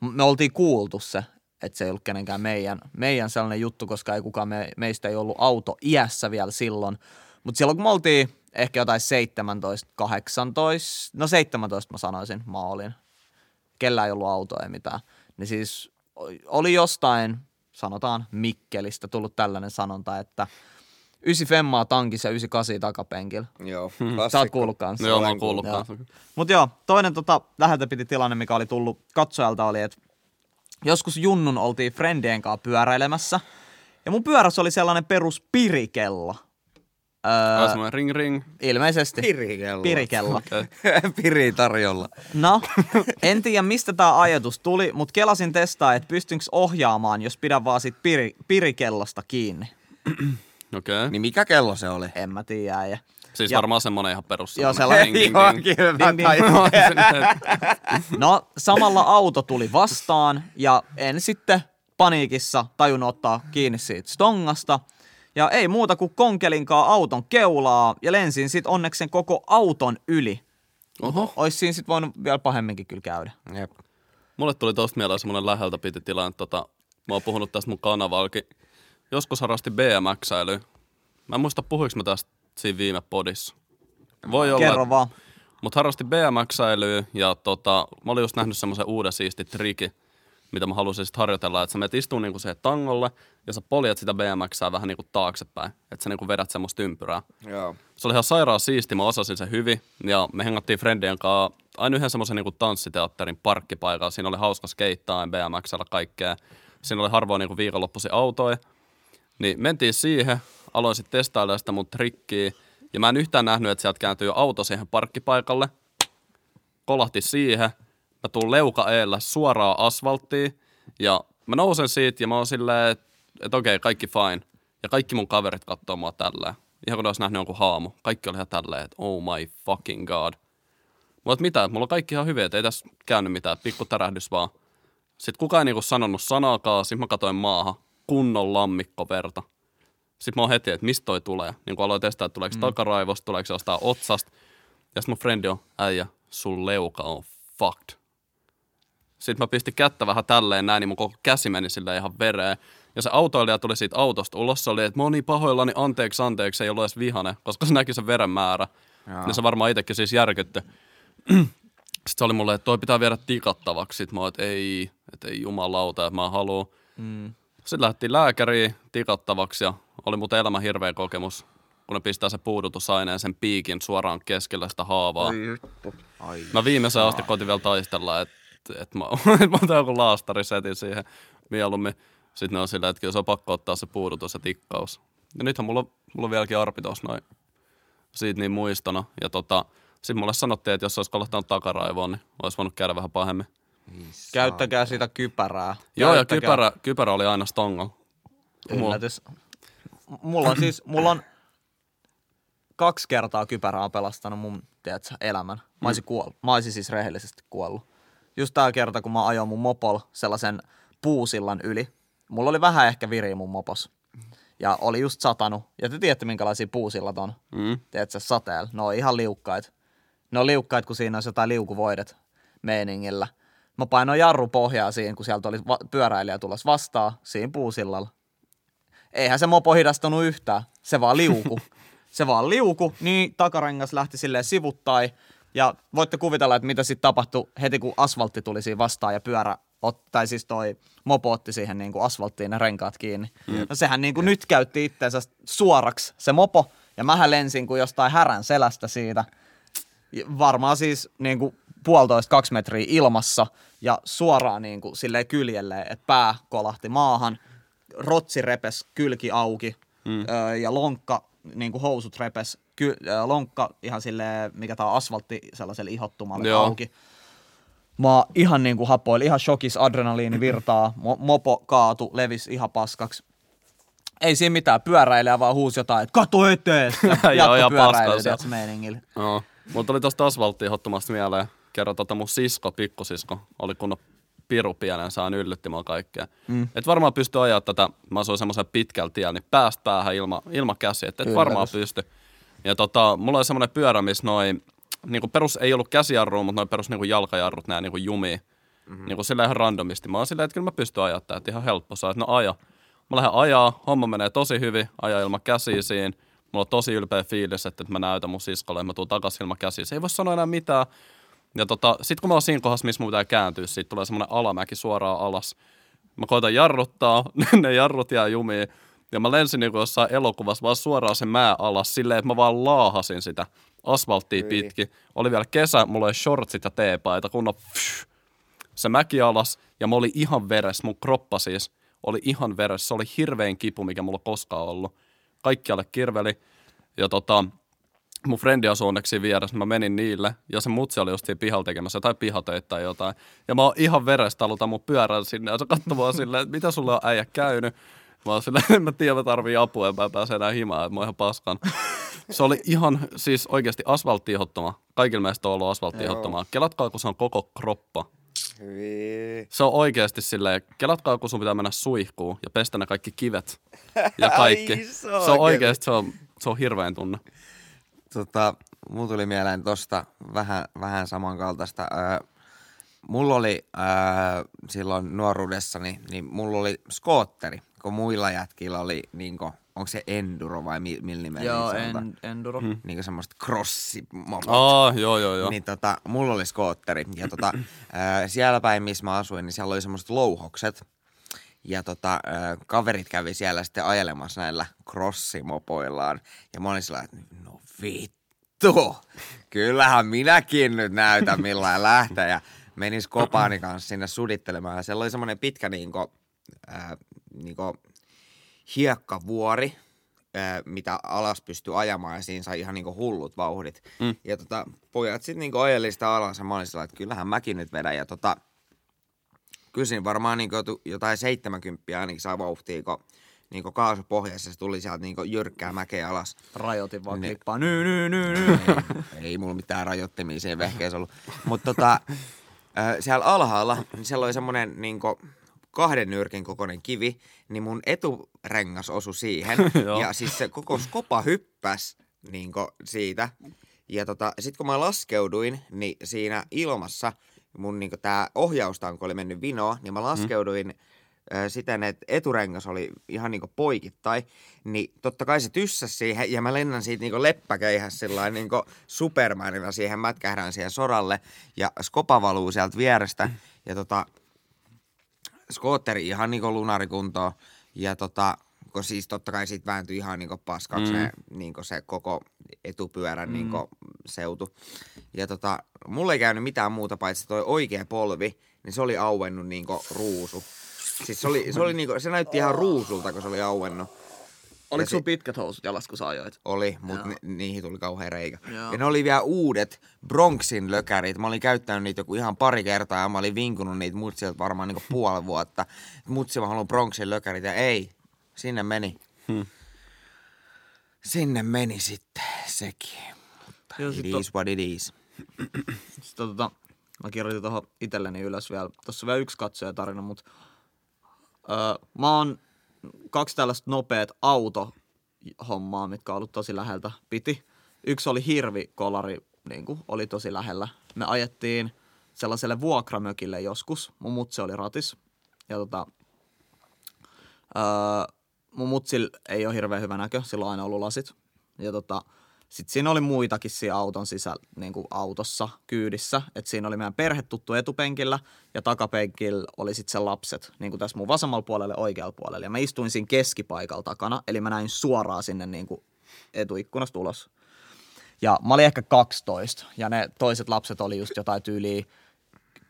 me oltiin kuultu se, että se ei ollut kenenkään meidän, meidän sellainen juttu, koska ei kukaan me, meistä ei ollut auto iässä vielä silloin. Mutta silloin kun me oltiin ehkä jotain 17, 18, no 17 mä sanoisin, mä olin. Kellään ei ollut autoa ei mitään. Niin siis oli jostain, sanotaan Mikkelistä, tullut tällainen sanonta, että 9 femmaa tankissa ja 98 takapenkillä. Joo, Sä oot kuullut kanssa. Joo, mä oon kuullut Joo. kanssa. Mutta joo, toinen tota, läheltä piti tilanne, mikä oli tullut katsojalta, oli, että joskus Junnun oltiin friendien kanssa pyöräilemässä. Ja mun pyörässä oli sellainen perus pirikello. Öö, semmoinen ring ring. ilmeisesti. Pirikello. Pirikello. Piri tarjolla. No, en tiedä mistä tämä ajatus tuli, mutta kelasin testaa, että pystynkö ohjaamaan, jos pidän vaan sit piri, pirikellosta kiinni. Okei. Niin mikä kello se oli? En mä tiedä. Ja... Siis Ja- varmaan semmonen ihan perus. Joo, sellainen- kyllä. No, samalla auto tuli vastaan ja en sitten paniikissa tajunnut ottaa kiinni siitä stongasta. Ja ei muuta kuin konkelinkaan auton keulaa ja lensin sit onneksi sen koko auton yli. Oho. Ois siinä sit voinut vielä pahemminkin kyllä käydä. Jep. Mulle tuli tosta mieleen semmonen läheltä piti tilanne, tota, mä oon puhunut tästä mun kanavalkin. Joskus harrasti BMX-äilyä. Mä en muista puhuinko mä tästä siinä viime podissa. Voi olla, Kerro vaan. Mutta harrasti BMX-äilyä ja tota, mä olin just nähnyt semmoisen uuden siisti triki, mitä mä halusin sit harjoitella, että sä menet istuun niinku siihen tangolle ja sä poljet sitä BMXää vähän niinku taaksepäin, että sä niinku vedät semmoista ympyrää. Joo. Se oli ihan sairaan siisti, mä osasin sen hyvin ja me hengattiin friendien kanssa aina yhden semmoisen niinku tanssiteatterin parkkipaikalla. Siinä oli hauska skeittaa BMXllä kaikkea. Siinä oli harvoin niinku viikonloppuisin autoja. Niin mentiin siihen, aloin sitten testailemaan sitä mun trikkiä. Ja mä en yhtään nähnyt, että sieltä kääntyy auto siihen parkkipaikalle. Kolahti siihen. Mä tuun leuka eellä suoraan asfalttiin. Ja mä nousen siitä ja mä oon silleen, että et okei, kaikki fine. Ja kaikki mun kaverit katsoo mua tälleen. Ihan kun ne olisi nähnyt jonkun haamu. Kaikki oli ihan tälleen, että oh my fucking god. Mutta mitä, mulla on kaikki ihan hyviä, että ei tässä käynyt mitään. Pikku tärähdys vaan. Sitten kukaan ei niinku sanonut sanaakaan. Sitten mä katsoin maahan. Kunnon lammikko verta. Sitten mä oon heti, että mistä toi tulee. Niin kun aloin testaa, että tuleeko mm. takaraivosta, tuleeko se jostain otsasta. Ja sitten mun friendi on, äijä, sun leuka on fucked. Sitten mä pistin kättä vähän tälleen näin, niin mun koko käsi meni sille ihan vereen. Ja se autoilija tuli siitä autosta ulos, se oli, että mä oon niin pahoillani, anteeksi, anteeksi, ei ollut edes vihane, koska se näki sen veren määrä. Ja se varmaan itsekin siis järkytti. Sitten se oli mulle, että toi pitää viedä tikattavaksi. Sitten mä oon, että ei, että ei jumalauta, että mä haluan. Mm. Sitten lähti lääkäriin tikattavaksi ja oli muuten elämä hirveä kokemus, kun ne pistää se puudutusaineen sen piikin suoraan keskellä sitä haavaa. Ai. Mä viimeisen asti koitin vielä taistella, että et mä, mä otan joku laastarisetin siihen mieluummin. Sitten ne on silleen, että kyllä se on pakko ottaa se puudutus ja tikkaus. Ja nythän mulla, on- mulla on vieläkin arpi tossa noin siitä niin muistona. Ja tota, sitten mulle sanottiin, että jos olisi kolahtanut takaraivoon, niin olisi voinut käydä vähän pahemmin. Käyttäkää sitä kypärää. Joo, ja kypärä, kypärä oli aina stongo. Yllätys. Mulla on siis, mulla on kaksi kertaa kypärää pelastanut mun, tiedätkö, elämän. Mä olisin, kuollut. Mä olisin siis rehellisesti kuollut. Just tää kerta, kun mä ajoin mun mopol sellaisen puusillan yli. Mulla oli vähän ehkä viriä mun mopos. Ja oli just satanut. Ja te tiedätte, minkälaisia puusillat on. Mm. Tiedätkö, sateella. Ne on ihan liukkaita. Ne on liukkaita, kun siinä on jotain liukuvoidet meiningillä. Mä painoin jarru pohjaa siinä, kun sieltä oli va- pyöräilijä tulos vastaan siinä puusillalla. Eihän se mopo hidastunut yhtään. Se vaan liuku. se vaan liuku, niin takarengas lähti silleen sivuttai. Ja voitte kuvitella, että mitä sitten tapahtui heti, kun asfaltti tuli siinä vastaan ja pyörä, ot, tai siis toi mopo otti siihen niin kuin asfalttiin ne renkaat kiinni. Mm. No sehän niin kuin nyt käytti itseensä suoraksi se mopo, ja mähän lensin kuin jostain härän selästä siitä. Varmaan siis niin kuin puolitoista kaksi metriä ilmassa ja suoraan niin kuin silleen kyljelle, että pää kolahti maahan, rotsi repes kylki auki mm. öö, ja lonkka, niin kuin housut repes, ky, lonkka ihan silleen, mikä tää on asfaltti sellaiselle ihottumalle Joo. auki. Mä oon ihan niin kuin hapoil, ihan shokis, adrenaliini virtaa, mo- mopo kaatu, levis ihan paskaksi. Ei siinä mitään, pyöräilijä vaan huusi jotain, että kato eteen! Ja Joo, tiedätkö, meiningillä. Joo. Mutta tuli tosta asfalttiin hottumasta mieleen. Kerran tota mun sisko, pikkusisko, oli kunnon piru pienen, saan yllytti mua kaikkea. Mm. Et varmaan pysty ajaa tätä, mä asuin semmoisen pitkällä tiellä, niin päästä päähän ilma, ilma käsi, et Yllätys. varmaan pysty. Ja tota, mulla oli semmoinen pyörä, missä noin, niinku perus ei ollut käsijarru, mutta noin perus niinku jalkajarrut, nää niinku jumii. Mm-hmm. Niinku sillä ihan randomisti. Mä oon silleen, että kyllä mä pystyn ajaa tää, että ihan helppo saa, että no aja. Mä lähden ajaa, homma menee tosi hyvin, ajaa ilman käsiä siinä. Mulla on tosi ylpeä fiilis, että mä näytän mun siskolle, mä tuun takaisin ilman käsiä. Se ei voi sanoa enää mitään. Ja tota, sit kun mä oon siinä kohdassa, missä mun pitää kääntyä, siitä tulee semmoinen alamäki suoraan alas. Mä koitan jarruttaa, ne jarrut jää jumiin. Ja mä lensin niinku jossain elokuvassa vaan suoraan sen maa alas silleen, että mä vaan laahasin sitä asfalttia pitkin. Oli vielä kesä, mulla oli shortsit ja teepaita, kunnon pff, se mäki alas ja mä olin ihan veres, mun kroppa siis oli ihan veres. Se oli hirvein kipu, mikä mulla koskaan ollut. Kaikkialle kirveli. Ja tota, mun frendi asui onneksi vieressä, niin mä menin niille. Ja se mutsi oli just siinä pihalla tekemässä jotain pihatöitä tai jotain. Ja mä oon ihan verestä aluta mun pyörän sinne. Ja se katsoi mua silleen, että mitä sulle on äijä käynyt. Mä oon silleen, en mä tiedä, mä tarvii apua, en mä pääse enää himaan, että mä oon ihan paskan. Se oli ihan, siis oikeasti asfalttiihottoma. Kaikilla meistä on ollut asfalttiihottomaa. Kelatkaa, kun se on koko kroppa. Se on oikeasti silleen, kelatkaa kun sun pitää mennä suihkuun ja pestä ne kaikki kivet ja kaikki. Ai, se on oikeasti, se on, se on hirveän tunne. Tota, mulla tuli mieleen tosta vähän, vähän samankaltaista. Öö, mulla oli öö, silloin nuoruudessani, niin mulla oli skootteri, kun muilla jätkillä oli, niinku, onko se enduro vai mi, millä nimellä Joo, en, enduro. Hmm. Niinku semmoista crossimopot. Aa, joo, joo, joo. Niin tota, mulla oli skootteri ja tota, ää, siellä päin, missä mä asuin, niin siellä oli semmoiset louhokset. Ja tota, ää, kaverit kävi siellä sitten ajelemassa näillä crossimopoillaan. Ja mä olin sillä, että no vittu, kyllähän minäkin nyt näytän millainen lähteä. Ja menin Skopani kanssa sinne sudittelemaan. Ja siellä oli semmoinen pitkä niinku, ää, niinku, hiekkavuori, mitä alas pystyi ajamaan ja siinä sai ihan niinku hullut vauhdit. Mm. Ja tota, pojat sitten niinku ajeli sitä alas ja mä olin sillä, että kyllähän mäkin nyt vedän. Ja tota, kysin varmaan niinku jotain 70 ainakin saa vauhtia, kun niinku kaasupohjassa se tuli sieltä niinku jyrkkää mäkeä alas. Rajoitin vaan Niin. klippaa. Ny, ny, ny, ny. ei, ei mulla mitään rajoittimia siinä vehkeessä ollut. Mutta tota, siellä alhaalla, niin siellä oli semmoinen niinku, kahden nyrkin kokoinen kivi, niin mun eturengas osui siihen. Ja siis se koko skopa hyppäs niinku, siitä. Ja tota, sit kun mä laskeuduin, niin siinä ilmassa mun niinku tää ohjaustanko oli mennyt vinoa, niin mä laskeuduin mm. siten, että eturengas oli ihan niinku poikittain, niin totta kai se tyssäsi siihen, ja mä lennän siitä niinku leppäkeihäs sillä niinku supermanina siihen, mätkähdän siihen soralle, ja skopa valuu sieltä vierestä, ja tota, skootteri ihan niinku lunarikuntoon, ja tota, kun siis totta kai siitä vääntyi ihan niinku paskaksi mm. ne, niinku se koko etupyörän mm. niinku seutu. Ja tota, mulla ei käynyt mitään muuta paitsi toi oikea polvi, niin se oli auennut niinku ruusu. Siis se, oli, se, oli niinku, se näytti ihan ruusulta, kun se oli auennut. Oliko Ja sun si- pitkät housut jalassa, kun sä ajoit? Oli, mutta ni- niihin tuli kauhean reikä. Joo. Ja ne oli vielä uudet Bronxin lökärit. Mä olin käyttänyt niitä joku ihan pari kertaa ja mä olin vinkunut niitä mutsilta varmaan niinku puoli vuotta. Mutsi mä haluan Bronxin lökärit ja ei. Sinne meni. Hmm. Sinne meni sitten sekin. Mutta Joo, it is what it is. Sitten tota, mä kirjoitin tuohon itselleni ylös vielä. Tuossa on vielä yksi katsojatarina, mutta öö, mä oon kaksi tällaista nopeat autohommaa, mitkä on ollut tosi läheltä piti. Yksi oli hirvikolari, niin kuin, oli tosi lähellä. Me ajettiin sellaiselle vuokramökille joskus. Mun mutsi oli ratis. Ja tota, öö, mun mutsil ei ole hirveän hyvä näkö, sillä on aina ollut lasit. Ja tota, sitten siinä oli muitakin siinä auton sisällä, niin kuin autossa, kyydissä. Et siinä oli meidän perhe tuttu etupenkillä ja takapenkillä oli sitten se lapset, niin kuin tässä mun vasemmalla puolella ja oikealla puolella. Ja mä istuin siinä keskipaikalla takana, eli mä näin suoraan sinne niin kuin etuikkunasta ulos. Ja mä olin ehkä 12 ja ne toiset lapset oli just jotain tyyliä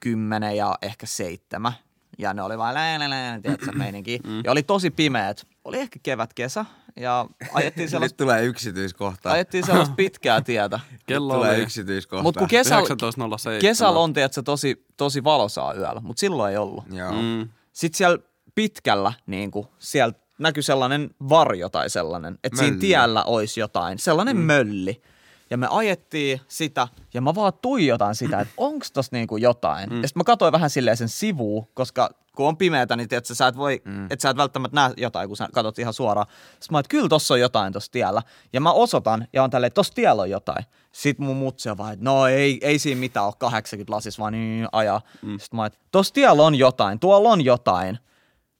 10 ja ehkä 7. Ja ne oli vaan lää, lää, lää, tiedätkö, meininki. Ja oli tosi pimeät. Oli ehkä kevät, kesä ja ajettiin Nyt sellaista, tulee yksityiskohta. ajettiin sellaista pitkää tietä. Kello tulee oli yksityiskohta. Mutta kun kesällä, 19.07. kesällä on tiedätkö, tosi, tosi valosaa yöllä, mutta silloin ei ollut. Joo. Mm. Sitten siellä pitkällä niin kuin, siellä näkyi sellainen varjo tai sellainen, että siinä Mölli. tiellä olisi jotain, sellainen mm. mölli. Ja me ajettiin sitä, ja mä vaan tuijotan sitä, että onks tossa niinku jotain. Mm. Ja sitten mä katsoin vähän silleen sen sivuun, koska kun on pimeätä, niin tiedätkö, sä et voi, mm. et sä et välttämättä näe jotain, kun sä katsot ihan suoraan. Sitten mä että kyllä tossa on jotain tossa tiellä. Ja mä osoitan, ja on tälleen, että tossa tiellä on jotain. Sitten mun mutsi on vaan, että no ei, ei siinä mitään ole 80 lasis, vaan niin ajaa. Mm. Sitten mä että tossa tiellä on jotain, tuolla on jotain.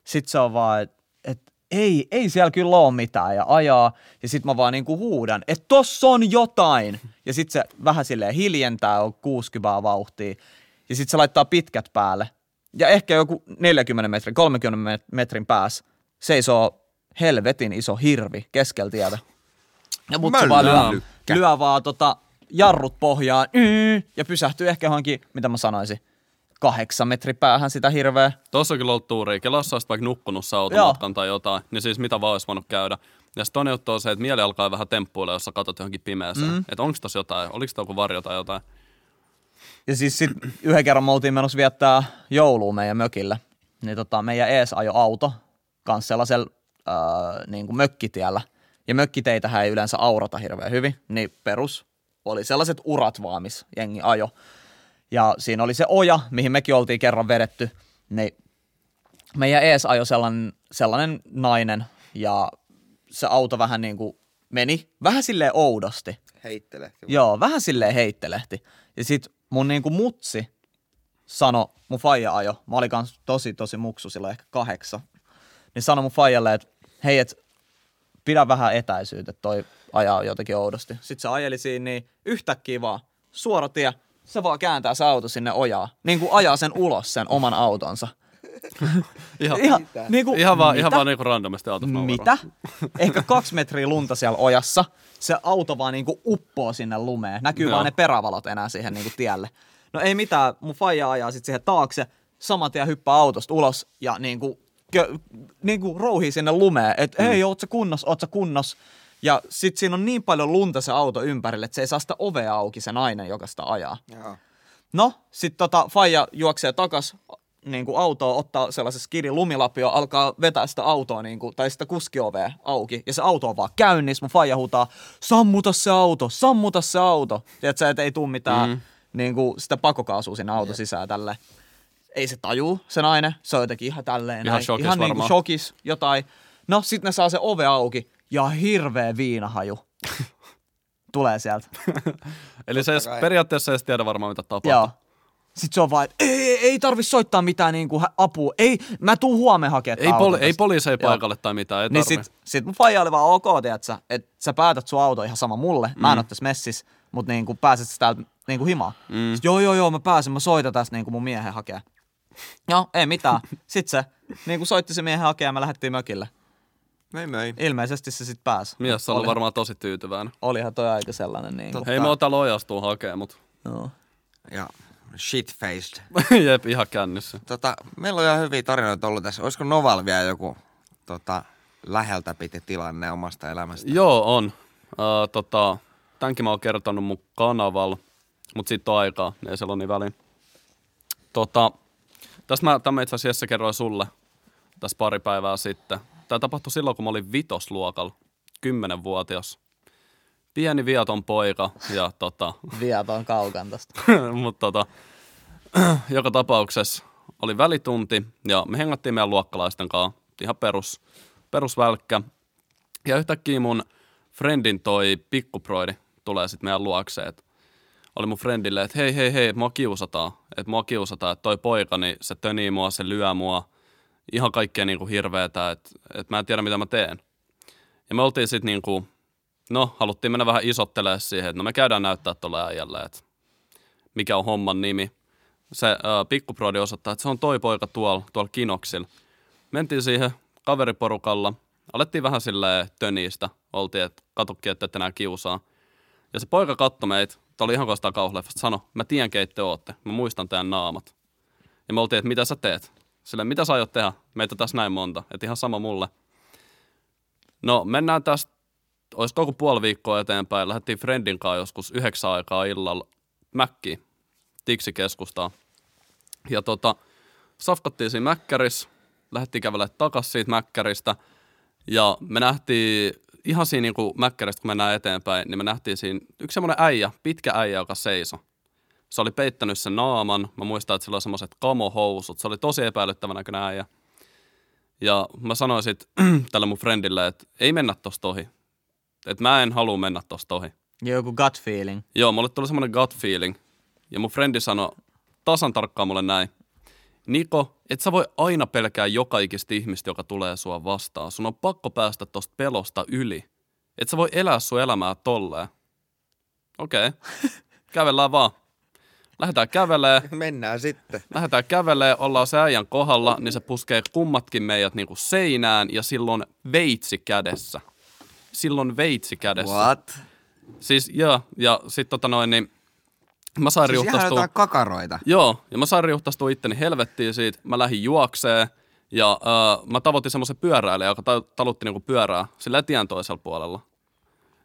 Sitten se on vaan, että et, ei, ei siellä kyllä ole mitään ja ajaa. Ja sitten mä vaan niinku huudan, että tossa on jotain. Ja sitten se vähän silleen hiljentää, on 60 vauhtia. Ja sitten se laittaa pitkät päälle. Ja ehkä joku 40 metrin, 30 met- metrin päässä seisoo helvetin iso hirvi keskellä tietä. Ja mut se vaan lyö, lyö vaan tota jarrut pohjaan mm, ja pysähtyy ehkä johonkin, mitä mä sanoisin, kahdeksan metri päähän sitä hirveä. Tuossa on kyllä ollut tuuria. Kelassa olisit vaikka nukkunut se automatkan tai jotain, niin siis mitä vaan olisi voinut käydä. Ja sitten toinen juttu on se, että mieli alkaa vähän temppuilla, jos sä katsot johonkin pimeäseen. Mm. Että onko tossa jotain, oliko tämä joku varjo tai jotain. Ja siis sit yhden kerran me oltiin menossa viettää joulua meidän mökillä. Niin tota, meidän ees ajo auto kans sellaisella äh, niin kuin mökkitiellä. Ja mökkiteitähän ei yleensä aurata hirveän hyvin, niin perus oli sellaiset urat vaan, missä jengi ajo. Ja siinä oli se oja, mihin mekin oltiin kerran vedetty. Niin meidän ees ajo sellainen, sellainen nainen ja se auto vähän niin kuin meni vähän silleen oudosti. Heittele. Joo, vähän silleen heittelehti. Ja sit mun niinku mutsi sano, mun faija ajo, mä olin kans tosi tosi muksu silloin ehkä kahdeksan, niin sano mun faijalle, että hei, et pidä vähän etäisyyttä, toi ajaa jotenkin oudosti. Sitten se ajeli siinä niin yhtäkkiä vaan, suora tie, se vaan kääntää se auto sinne ojaa, niin kuin ajaa sen ulos sen oman autonsa. Ihan, Ihan, niin kuin, ihan vaan, ihan vaan niinku randomisti autossa nauraa. Mitä? Ehkä kaksi metriä lunta siellä ojassa. Se auto vaan niinku uppoo sinne lumeen. Näkyy Joo. vaan ne perävalot enää siihen niinku tielle. No ei mitään, mun faija ajaa sitten siihen taakse. Saman tien hyppää autosta ulos ja niinku, kö, niinku rouhii sinne lumeen. Että mm. hei, oot sä kunnos, oot sä kunnos. Ja sit siinä on niin paljon lunta se auto ympärille, että se ei saa sitä ovea auki se nainen, joka sitä ajaa. Joo. No, sit tota, faija juoksee takas niin kuin autoa, ottaa sellaisen skidin lumilapio, alkaa vetää sitä autoa niin kuin, tai sitä kuskiovea auki, ja se auto on vaan käynnissä, mun faija huutaa, sammuta se auto, sammuta se auto. Tiedätkö, että ei tuu mitään mm. niin kuin, sitä pakokaasua sinne auto sisään tälleen. Ei se tajuu, se nainen, se on jotenkin ihan tälleen Ihan näin, shokis ihan niin kuin shokis jotain. No, sit ne saa se ove auki, ja hirveä viinahaju tulee sieltä. Eli se kai. periaatteessa ei edes tiedä varmaan mitä tapahtuu. Joo. Sit se on vaan, että ei, ei, ei tarvi soittaa mitään niinku hä- apua. Ei, mä tuun huomenna hakemaan Ei, poli- ei tästä." poliiseja Joo. paikalle tai mitään, ei Niin tarvi. sit, sit mun faija oli vaan ok, että sä päätät sun auto ihan sama mulle. Mä en oo tässä messissä, mutta niinku pääset sä täältä niinku himaan. Mm. Sit, joo, joo, joo, mä pääsen, mä soitan tästä niinku mun miehen hakea. Joo, ei mitään. Sitten se niinku soitti se miehen hakea ja me lähdettiin mökille. Möi möi. Ilmeisesti se sitten pääsi. Mies oli Oli- varmaan tosi tyytyväinen. Olihan toi aika sellainen. Totta. Hei, me oon täällä ojastuu hakee, mut Joo. Ja shit-faced. jep, ihan kännissä. Tota, meillä on ihan hyviä tarinoita ollut tässä. Olisiko Noval vielä joku tota, läheltä piti tilanne omasta elämästä? Joo, on. Uh, tota, tämänkin mä oon kertonut mun kanavalla, mutta siitä on aikaa, ei siellä ole niin väliin. Tota, tästä mä, tämä itse asiassa kerroin sulle tässä pari päivää sitten. Tämä tapahtui silloin, kun mä olin vitosluokalla, kymmenenvuotias. Pieni viaton poika ja tota, Viaton kaukan tosta. mutta tota, joka tapauksessa oli välitunti ja me hengattiin meidän luokkalaisten kanssa ihan perus, perusvälkkä. Ja yhtäkkiä mun friendin toi pikkuproidi tulee sitten meidän luokseen. Et oli mun friendille, että hei, hei, hei, mua kiusataan. Että mua kiusataan, että toi poika, niin se tönii mua, se lyö mua. Ihan kaikkea niinku hirveetä, että et mä en tiedä mitä mä teen. Ja me oltiin sitten niinku, no, haluttiin mennä vähän isottelemaan siihen, että no me käydään näyttää tuolle äijälle, että mikä on homman nimi. Se äh, pikkuprodi osoittaa, että se on toi poika tuolla, tuolla kinoksilla. Mentiin siihen kaveriporukalla, alettiin vähän silleen töniistä, oltiin, että katukin, että ette kiusaa. Ja se poika katsoi meitä, tää oli ihan kostaa kauhuleffasta, sano, mä tiedän keitä te ootte, mä muistan teidän naamat. Ja me oltiin, että mitä sä teet? Silleen, mitä sä aiot tehdä? Meitä tässä näin monta, että ihan sama mulle. No mennään tästä, olisiko joku puoli viikkoa eteenpäin, lähdettiin Friendin kanssa joskus yhdeksän aikaa illalla Mäkkiin, Tiksi-keskustaan. Ja tota, safkattiin siinä Mäkkärissä, lähdettiin kävelemään takas siitä Mäkkäristä, ja me nähtiin ihan siinä niin kuin Mäkkäristä, kun mennään eteenpäin, niin me nähtiin siinä yksi semmoinen äijä, pitkä äijä, joka seisoi. Se oli peittänyt sen naaman. Mä muistan, että sillä oli semmoiset kamohousut. Se oli tosi epäilyttävän näköinen äijä. Ja mä sanoin sit tälle mun friendille, että ei mennä tosta ohi. Että mä en halua mennä tosta ohi. Ja joku gut feeling. Joo, mulle tuli semmoinen gut feeling. Ja mun frendi sanoi tasan tarkkaan mulle näin. Niko, et sä voi aina pelkää joka ikistä ihmistä, joka tulee sua vastaan. Sun on pakko päästä tosta pelosta yli. Et sä voi elää sun elämää tolleen. Okei, okay. kävellään vaan. Lähdetään kävelee, Mennään sitten. lähdetään kävelee, ollaan se äijän kohdalla, niin se puskee kummatkin meidät niinku seinään ja silloin veitsi kädessä. Silloin veitsi kädessä. What? Siis joo, ja sit tota noin, niin mä sain Siis riuhtastua. kakaroita. Joo, ja mä sain riuhtastua itteni helvettiin siitä. Mä lähdin juokseen ja äh, mä tavoitin semmoisen pyöräilijän, joka ta- talutti niinku pyörää sillä tien toisella puolella.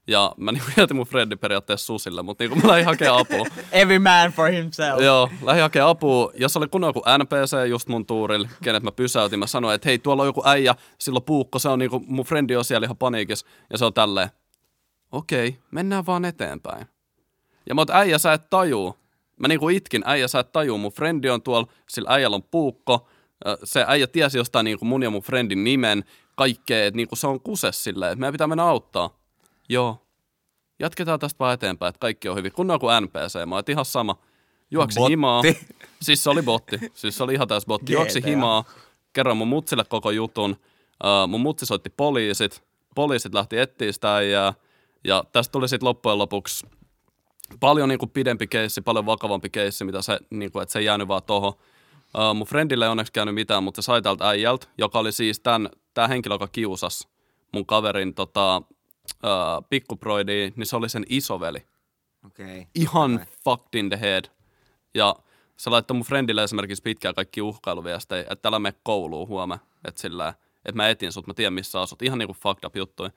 Ja mä niinku jätin mun Freddy periaatteessa susille, mutta niinku mä lähdin hakemaan apua. Every man for himself. Joo, lähdin hakemaan apua. Ja se oli kun joku NPC just mun tuurilla, kenet mä pysäytin. Mä sanoin, että hei, tuolla on joku äijä, sillä on puukko, se on niinku, mun frendi on siellä ihan paniikissa. Ja se on tälleen, okei, mennään vaan eteenpäin. Ja mä oot, äijä, sä et tajuu. Mä niinku itkin, äijä, sä et tajuu. Mun frendi on tuolla, sillä äijällä on puukko. Se äijä tiesi jostain niinku mun ja mun friendin nimen, kaikkea, että niinku se on kuses silleen, että meidän pitää mennä auttaa. Joo, jatketaan tästä vaan eteenpäin, että kaikki on hyvin. Kun on kuin NPC, mä oon ihan sama. Juoksi Botti. himaa. Siis se oli botti. Siis se oli ihan täys botti. Juoksi GTA. himaa. Kerroin mun mutsille koko jutun. Uh, mun mutsi soitti poliisit. Poliisit lähti etsiä sitä äijää. Ja tästä tuli sitten loppujen lopuksi paljon niinku pidempi keissi, paljon vakavampi keissi, mitä se, niinku, että se ei jäänyt vaan tohon. Uh, mun friendille ei onneksi käynyt mitään, mutta se sai tältä äijältä, joka oli siis tämän, tämä henkilö, joka kiusas mun kaverin tota, uh, pikkuproidia, niin se oli sen isoveli. Okay. Ihan fucked in the head. Ja se laittoi mun friendille esimerkiksi pitkään kaikki uhkailuviestejä, että älä mene kouluun huomenna, että sillä, että mä etin sut, mä tiedän missä asut. Ihan niinku fucked up juttuja.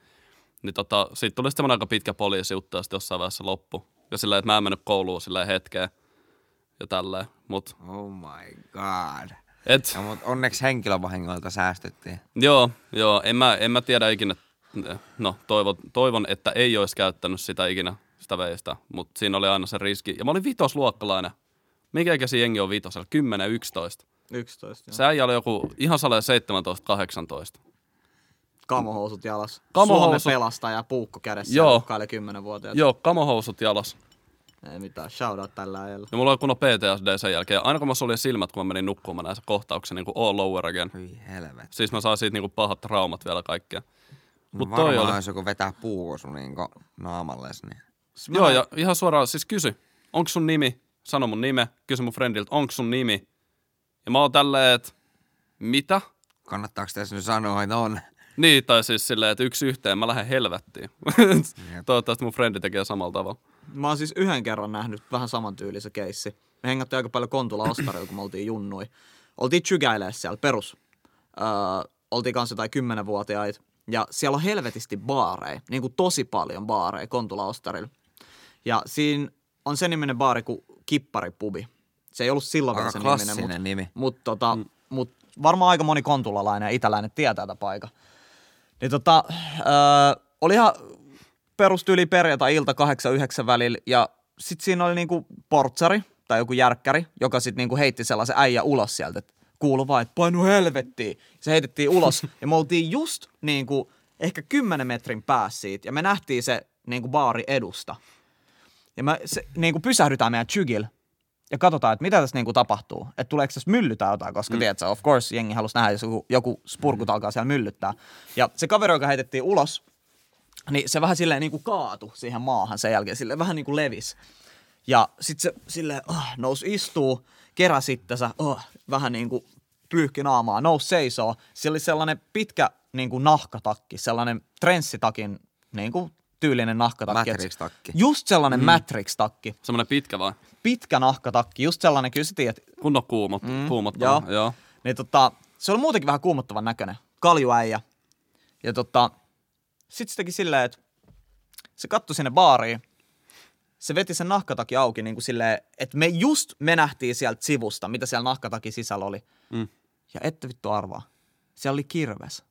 Niin tota, siitä tuli semmoinen aika pitkä poliisijuttu ja sitten jossain vaiheessa loppu. Ja sillä että mä en mennyt kouluun sillä hetkeen ja tälleen. Mut, Oh my god. et, Ja, mutta onneksi henkilövahingoilta säästyttiin. joo, joo, en mä, en mä tiedä ikinä, no toivon, toivon, että ei olisi käyttänyt sitä ikinä, sitä veistä, mutta siinä oli aina se riski. Ja mä olin vitosluokkalainen. Mikä ikäisiä jengi on vitosella? 10, 11. 11. Se äijä oli joku ihan salee 17-18. Kamohousut jalas. Kamohousut. Suomen pelastaja, puukko kädessä. Joo. Joo. 10 vuotiaat. Joo, kamohousut jalas. Ei mitään, shoutout tällä ajalla. Ja mulla oli kunnon PTSD sen jälkeen. Aina kun mä suljen silmät, kun mä menin nukkumaan näissä kohtauksen niin kuin all over again. Hyi helvet. Siis mä saan siitä niin kuin pahat traumat vielä kaikkea. Mut Mut toi Varmaan oli. olisi joku vetää puukosu niinku naamalles. Niin. Joo, ja ihan suoraan, siis kysy, onko sun nimi? Sano mun nime, kysy mun friendiltä, onko sun nimi? Ja mä oon tälleen, että mitä? Kannattaako tässä nyt sanoa, että on? Niin, tai siis silleen, että yksi yhteen, mä lähden helvettiin. Toivottavasti mun frendi tekee samalla tavalla. Mä oon siis yhden kerran nähnyt vähän samantyylisen keissi. Me hengattiin aika paljon Kontula Ostarilla, kun me oltiin junnui. Oltiin chygäilee siellä, perus. Öö, oltiin kanssa jotain kymmenenvuotiaita. Ja siellä on helvetisti baareja, niin kuin tosi paljon baareja Kontula Ostarilla. Ja siinä on se niminen baari kuin Kipparipubi. Se ei ollut silloin vielä se niminen, mutta nimi. mut, tota, mm. mut varmaan aika moni kontulalainen ja itäläinen tietää tätä paikan. Niin tota, öö, oli ihan perustyyli perjantai-ilta 8-9 välillä ja sit siinä oli niinku portsari tai joku järkkäri, joka sit niinku heitti sellaisen äijä ulos sieltä, että kuulu vaan, että painu helvettiin. Se heitettiin ulos ja me oltiin just niinku ehkä 10 metrin päässä siitä ja me nähtiin se niinku baari edusta. Ja me se, niinku pysähdytään meidän chygil ja katsotaan, että mitä tässä niinku tapahtuu. Että tuleeko tässä myllytä jotain, koska mm. tiedätkö, of course jengi halusi nähdä, jos joku, joku spurkut alkaa siellä myllyttää. Ja se kaveri, joka heitettiin ulos, niin se vähän silleen niinku kaatu siihen maahan sen jälkeen, silleen vähän niinku levis. Ja sitten se silleen oh, nousi istuu, keräsi itsensä, oh, vähän niinku pyyhki naamaa, nousi seisoo. Sillä oli sellainen pitkä niinku nahkatakki, sellainen trenssitakin niinku tyylinen nahkatakki. Matrix-takki. Just sellainen mm. Matrix-takki. Semmoinen pitkä vai? Pitkä nahkatakki, just sellainen, kyllä sä tiedät, Kunnon kuumot, mm, kuumottava. joo. Joo. joo. niin tota, se oli muutenkin vähän kuumottavan näköinen. Kaljuäijä. Ja tota, sit se teki silleen, että se kattui sinne baariin. Se veti sen nahkataki auki niin kuin silleen, että me just me nähtiin sieltä sivusta, mitä siellä nahkataki sisällä oli. Mm. Ja ette vittu arvaa. Siellä oli kirves.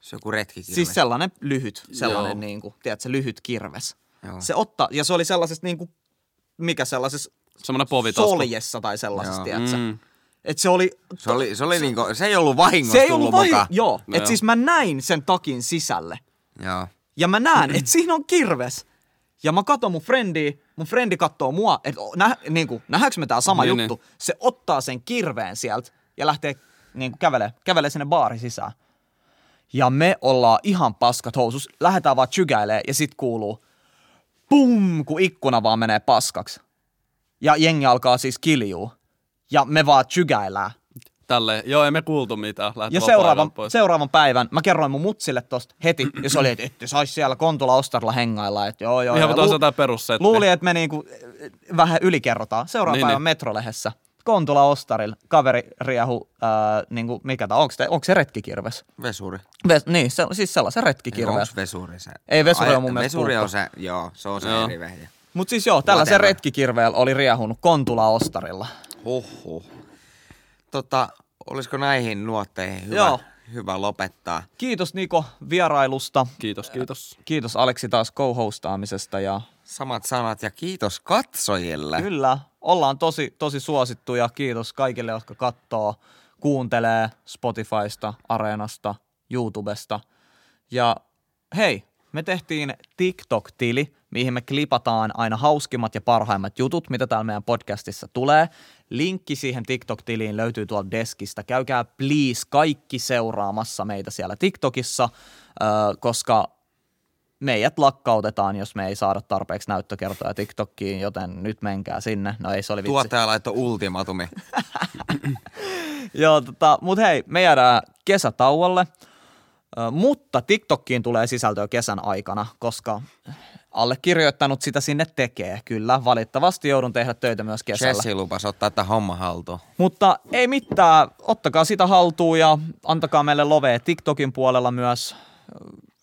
Se on joku retkikirves. Siis sellainen lyhyt, sellainen Joo. niin kuin, tiedätkö, lyhyt kirves. Joo. Se ottaa, ja se oli sellaisessa niin kuin, mikä sellaisessa Semmoinen povitasku. soljessa tai sellaisessa, Joo. tiedätkö. Mm. Et se oli, Se, oli, se, oli niinku, se ei ollut vahingossa se ei ollut mukaan. joo. No Et joo. siis mä näin sen takin sisälle. Joo. Ja mä näen, että siinä on kirves. Ja mä katon mun frendiä, mun frendi katsoo mua, että nä, niin nähdäänkö me tää sama Niin, juttu. Se ottaa sen kirveen sieltä ja lähtee niin kävelee, kävelee sinne baari sisään. Ja me ollaan ihan paskat housus, lähdetään vaan chygäilee ja sit kuuluu pum, kun ikkuna vaan menee paskaksi. Ja jengi alkaa siis kiljuu. Ja me vaan chygäillään. Tälleen. Joo, ei me kuultu mitään. Lähti Ja seuraavan, seuraavan päivän mä kerroin mun mutsille tosta heti, ja se oli, että ette sais siellä Kontula Ostarilla hengailla, että joo joo. Ihan ja taas lu- jotain perussettiä. Luuli, että me niinku äh, vähän ylikerrotaan. Seuraavan Niin, päivän niin. metrolehdessä. Kontula Ostarilla, kaveri riehu, äh, niinku, mikä tää, onko, onko se retkikirves? Vesuri. Ves, niin, se, siis sellaisen Onko retkikirves. vesuri se? Ei, vesuri on mun mielestä Vesuri on se, joo, se on se Joo. eri vehje. Mut siis joo, tällaisen Whatever. retkikirveellä oli riehunut Kontula Ostarilla. Huhhuh. Tota, olisiko näihin nuotteihin hyvä, Joo. hyvä lopettaa? Kiitos Niko vierailusta. Kiitos, kiitos. Kiitos Aleksi taas co-hostaamisesta ja Samat sanat ja kiitos katsojille. Kyllä, ollaan tosi, tosi suosittuja. Kiitos kaikille, jotka katsoo, kuuntelee Spotifysta, Areenasta, YouTubesta. Ja hei, me tehtiin TikTok-tili, mihin me klipataan aina hauskimmat ja parhaimmat jutut, mitä täällä meidän podcastissa tulee. Linkki siihen TikTok-tiliin löytyy tuolta deskistä. Käykää please kaikki seuraamassa meitä siellä TikTokissa, koska meidät lakkautetaan, jos me ei saada tarpeeksi näyttökertoja TikTokkiin, joten nyt menkää sinne. No ei, se oli vitsi. Tuottaja laittoi ultimatumi. Joo, tota, mut hei, me jäädään kesätauolle, mutta TikTokkiin tulee sisältöä kesän aikana, koska allekirjoittanut sitä sinne tekee. Kyllä, valitettavasti joudun tehdä töitä myös kesällä. Jesse lupas ottaa tämä homma haltuun. Mutta ei mitään, ottakaa sitä haltuun ja antakaa meille lovea TikTokin puolella myös.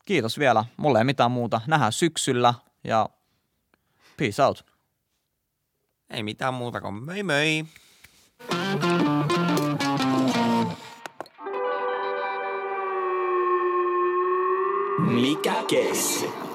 Kiitos vielä, mulle ei mitään muuta. Nähdään syksyllä ja peace out. Ei mitään muuta kuin möi möi. Mikä keissi?